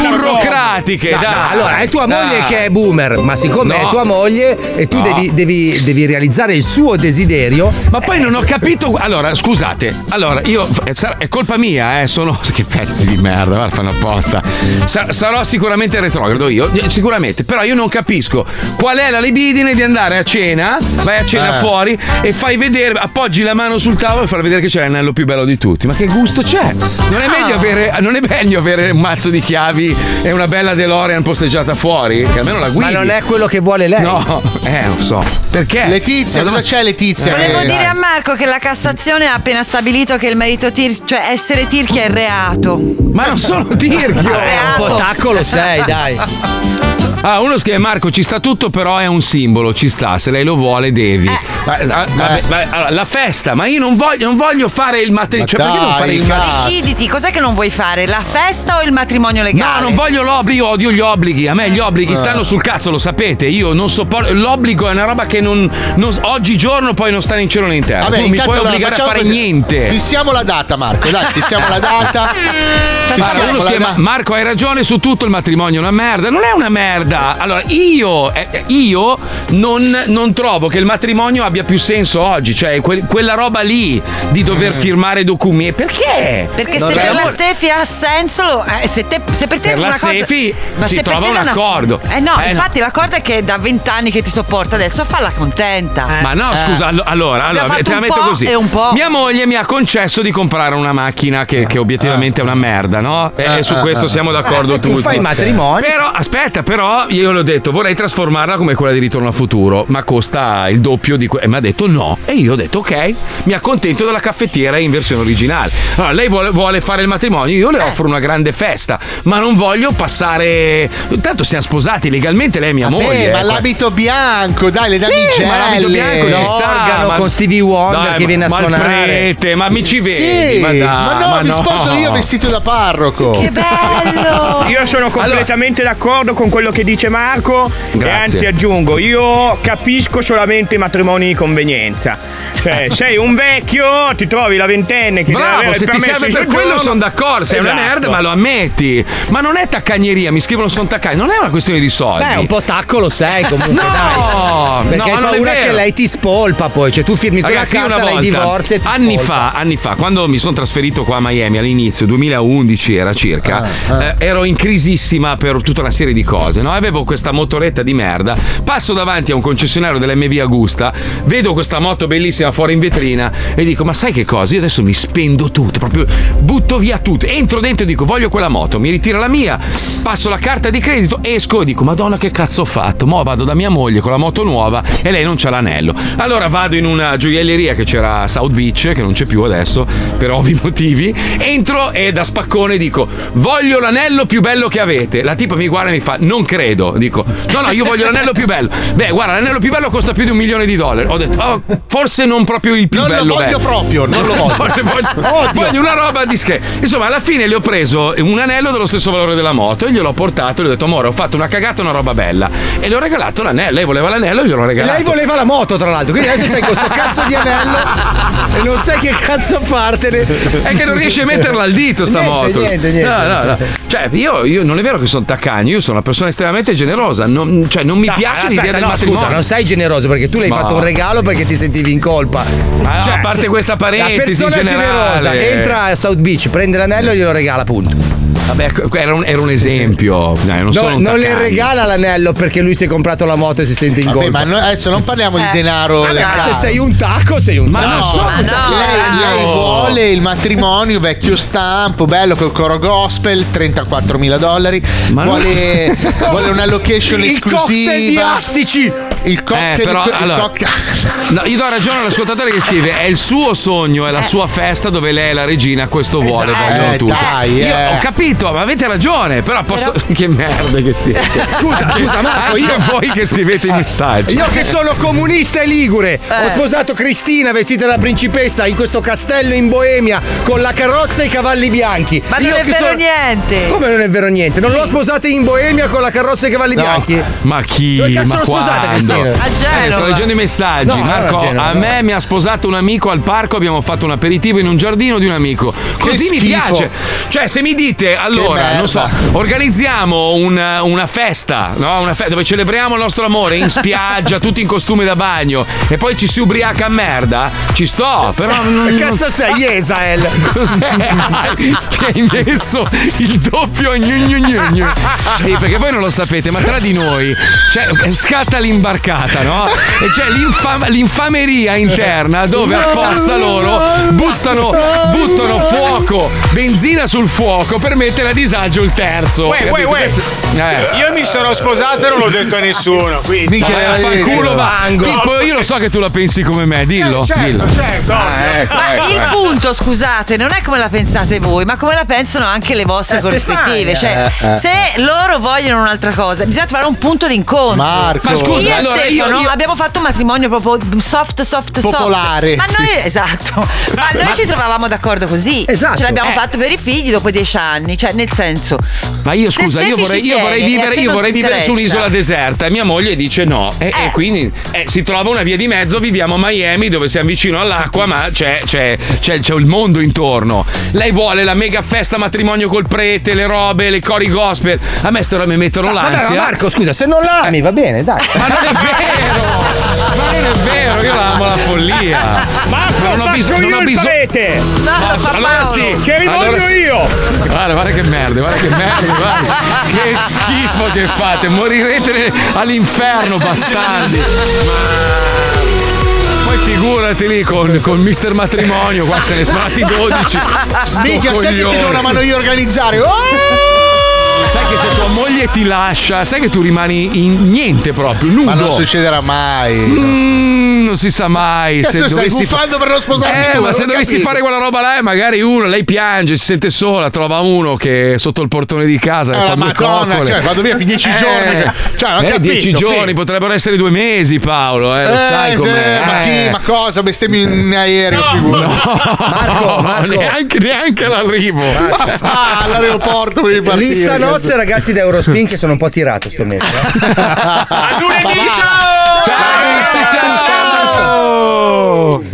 burocratiche, No, no, allora è tua moglie Dai. che è boomer, ma siccome No. è tua moglie e tu No. devi, devi- devi realizzare il suo desiderio. Ma poi non ho capito. Allora, scusate. Allora, io. È, sar- è colpa mia, eh. Sono. Che pezzi di merda, guarda, fanno apposta. Sa- sarò sicuramente retrogrado io, eh, sicuramente. Però io non capisco qual è la libidine di andare a cena, vai a cena Eh. fuori e fai vedere, appoggi la mano sul tavolo e far vedere che c'è l'anello più bello di tutti. Ma che gusto c'è? Non è meglio avere, non è meglio avere un mazzo di chiavi e una bella DeLorean posteggiata fuori? Che almeno la guidi. Ma non è quello che vuole lei. No, eh, non so. Perché? Letizia, cosa c'è Letizia? Volevo che- dire a Marco che la Cassazione ha appena stabilito che il marito tir- cioè essere tirchia è reato. Ma non sono tirchio! Un po' tacco lo sei, dai. Ah, uno scrive Marco, ci sta tutto, però è un simbolo, ci sta, se lei lo vuole devi. Ah, ah, vabbè, vabbè, allora, la festa, ma io non voglio, non voglio fare il matrimonio. Cioè, perché non fare il cazzo. matrimonio? Deciditi, cos'è che non vuoi fare? La festa o il matrimonio No, legale? non voglio l'obbligo, io odio gli obblighi. A me gli obblighi stanno sul cazzo, lo sapete. Io non sopporto. L'obbligo è una roba che non. non- oggigiorno poi non sta né in cielo né in terra. Vabbè, tu non mi puoi allora obbligare a fare così. niente. Fissiamo la data, Marco. Dai, fissiamo la data. Fissiamo uno la scrive, data. Marco hai ragione su tutto il matrimonio è una merda non è una merda allora io, eh, io non, non trovo che il matrimonio abbia più senso oggi cioè quel- quella roba lì di dover firmare documenti perché? Perché Non se per la. Stefi ha senso, lo- eh, se, te- se per te Per la una cosa. Stefi ma si se per trova te un accordo. Eh no, Eh, no. infatti l'accordo è che da vent'anni che ti sopporta adesso, falla contenta. Ma no, scusa, allo- allora, allora te la un metto po' così. e un po'. Mia moglie mi ha concesso di comprare una macchina che, che obiettivamente è una merda, no? E, e su questo siamo d'accordo Eh, tu tutti. fai il matrimonio. Però, aspetta, però io le ho detto vorrei trasformarla come quella di Ritorno a Futuro, ma costa il doppio di que- E mi ha detto no. E io ho detto ok, mi accontento della caffettiera in versione originale. Allora, lei vuole, vuole fare il matrimonio, io Eh. le offro una grande festa, ma non voglio passare. Tanto siamo sposati legalmente, lei è mia Vabbè, moglie. ma eh, l'abito bianco, dai, le sì, damigelle. ma l'abito bianco ci sta. L'organo ma- con Stevie Wonder Dai, che ma- viene a ma suonare. prete, ma mi ci vedi? Sì, ma, dai, ma no, ma mi no. sposo io vestito da parroco. Che bello! Io sono completamente d'accordo con quello che dice Marco. Grazie. E anzi aggiungo, io capisco solamente i matrimoni di convenienza. Cioè, sei un vecchio, ti trovi la ventenne che deve Bravo, il se ti serve per quello sono d'accordo. Sei una Esatto. nerd, ma lo ammetti. Ma non è taccagneria, mi scrivono sono taccagni. Non è una questione di soldi. Beh, un po' tacco lo sei comunque, No, dai. Perché no, hai paura che lei ti spolpa poi, cioè tu firmi quella Ragazzi, io carta, una lei volta, divorzia e ti anni spolpa. fa, anni fa, quando mi sono trasferito qua a Miami all'inizio, 2011 era circa, eh, ero in crisissima per tutta una serie di cose. No? Avevo questa motoretta di merda. Passo davanti a un concessionario dell'MV Augusta, vedo questa moto bellissima fuori in vetrina e dico: Ma sai che cosa? Io adesso mi spendo tutto, proprio butto via tutto. Entro dentro e dico: Voglio quella moto, mi ritira la mia, passo la carta di credito, esco e dico: Madonna, che cazzo ho fatto? Mo vado da mia moglie con la moto nuova e lei non c'ha l'anello. Allora vado in una gioielleria che c'era a South Beach, che non c'è più adesso, per ovvi motivi. Entro e da spaccone dico: Voglio l'anello più bello che avete. La tipa mi guarda e mi fa: Non credo. Dico: No, no, io voglio l'anello più bello. Beh, guarda, l'anello più bello costa più di un milione di dollari. Ho detto: "Oh, Forse non proprio il più Non lo bello. voglio bello." proprio, non lo voglio. voglio, voglio- una roba discreta. Insomma, alla fine le ho preso un anello dello stesso valore della moto e gliel'ho portato e gli ho detto: Amore, ho fatto una cagata, una roba bella. E le ho regalato l'anello. Lei voleva l'anello, gliel'ho regalato. Lei voleva la moto, tra l'altro, quindi adesso sei con sto cazzo di anello e non sai che cazzo fartene. È che non riesce a metterla al dito sta Niente, moto. niente, niente. No, no, no. Cioè, io, io non è vero che sono taccagno, io sono una persona estremamente generosa. Non, cioè, non mi No, piace aspetta, l'idea del no, matrimonio. Scusa, non sei generoso perché tu le hai Ma- fatto un regalo perché ti sentivi in colpa. Ma no, a parte questa parentesi, La persona generale. generosa che entra a South Beach, prende l'anello e glielo regala, punto. Vabbè, era un, era un esempio. Dai, non No, sono un non le regala l'anello perché lui si è comprato la moto e si sente in Vabbè, colpa. ma no- adesso non parliamo di denaro. Ma se sei un tacco, sei un Ma tacco. non sono Ma no. lei, lei vuole il matrimonio vecchio stampo, bello col coro gospel, 34 mila dollari. Ma no. vuole, vuole una location Il esclusiva. cocktail di astici. Il cocktail, Eh, però, il allora- cocktail- No, io do ragione all'ascoltatore che scrive: è il suo sogno, è la sua festa dove lei è la regina, questo vuole, Esatto. vogliono Eh, tutti. dai, Io eh. ho capito, ma avete ragione, però posso. Che merda che siete. Scusa, scusa, Marco, Anche io- voi che scrivete i messaggi. Io che sono comunista e ligure, ho sposato Cristina vestita da principessa in questo castello in Boemia con la carrozza e i cavalli bianchi. Ma non Io è che vero sono- niente. Come non è vero niente? Non l'ho sposata in Boemia con la carrozza e i cavalli bianchi? Ma chi? Dove cazzo ma l'ho sposata, quando? Cristina? A Genova. Eh, sto leggendo i messaggi. No, non Marco, a Genova, a no. me mi ha sposato un amico al parco. Abbiamo fatto un aperitivo in un giardino di un amico. Così mi schifo. piace. Cioè, se mi dite allora, non so, organizziamo una, una festa, no? Una fe- dove celebriamo il nostro amore in spiaggia, tutti in costume da bagno, e poi ci si ubriaca a merda. Ci sto, però. Non, Che cazzo sei, Esael? Cos'è? che hai messo il doppio gnu gnu gnu gnu. Sì, perché voi non lo sapete, ma tra di noi cioè, scatta l'imbarcata, no? E c'è l'infam- l'infameria interna dove apposta loro buttano, buttano fuoco, benzina sul fuoco per mettere a disagio il terzo. Uè, uè, uè. Eh. Io mi sono sposato e non l'ho detto a nessuno. Quindi. Ma vai a far culo, va. Fango. Pippo, io lo so che tu la pensi come me, dillo. Eh, certo, dillo. certo, Ah, ecco, Ma ecco, il ecco. punto, scusate, non è come la pensate voi, ma come la pensano anche le vostre Eh, corrispettive. Cioè, Eh, eh. se loro vogliono un'altra cosa, bisogna trovare un punto d'incontro. Marco. Ma scusa, io e allora, io- Stefano io- abbiamo fatto un matrimonio proprio soft, soft, Popolare, soft. Ma noi, sì. esatto. Ma noi ci trovavamo d'accordo così. Esatto. Ce l'abbiamo Eh. fatto per i figli dopo dieci anni. Cioè, nel senso. Ma io scusa, io vorrei, io vorrei tiene e a vivere, io vorrei vivere su un'isola deserta e mia moglie dice no. E, e quindi eh, si trova una via di mezzo, viviamo a Miami dove siamo vicino all'acqua, ma c'è, c'è- c'è- c'è il mondo intorno. Lei vuole la mega festa matrimonio col prete, le robe, le cori gospel. A me ste robe mi mettono Vabbè, ma l'ansia. Marco, scusa, se non la ami va bene, dai. Ma non è vero! Ma non è vero, io la amo la follia! Marco, non ho faccio bisogno- io ho il bisogno- prete. No, Ma- allora sì, sì. io. Guarda, guarda che merda, guarda che merda, guarda. Che schifo che fate, morirete all'inferno, bastardi. Poi figurati lì con, con Mister Matrimonio, qua se ne sparati 12. Sto Mica, sai che ti do una mano io a organizzare. Oh! sai che se tua moglie ti lascia, sai che tu rimani in niente proprio, nudo. Ma non succederà mai. Mm, non si sa mai. Cazzo, se stai dovessi buffando fa... per lo sposarti. Eh, tu, ma se dovessi capito. fare quella roba là, eh, magari uno, lei piange, si sente sola, trova uno che è sotto il portone di casa. Eh, allora, madonna, coccole. cioè, vado via per dieci eh, giorni. Cioè, non eh, capito, dieci giorni, figlio. potrebbero essere due mesi, Paolo. Eh, lo eh, sai com'è. Ma, chi, eh. ma cosa? Bestemmi in aereo, no. No. Marco, Marco. Neanche, neanche l'arrivo. Ah, all'aeroporto per il partire. Lista ringrazio ragazzi da Eurospin che sono un po' tirato sto mese. Eh. A lunedì, ciao! Ciao, ciao, ciao, ciao, ciao, ciao, ciao.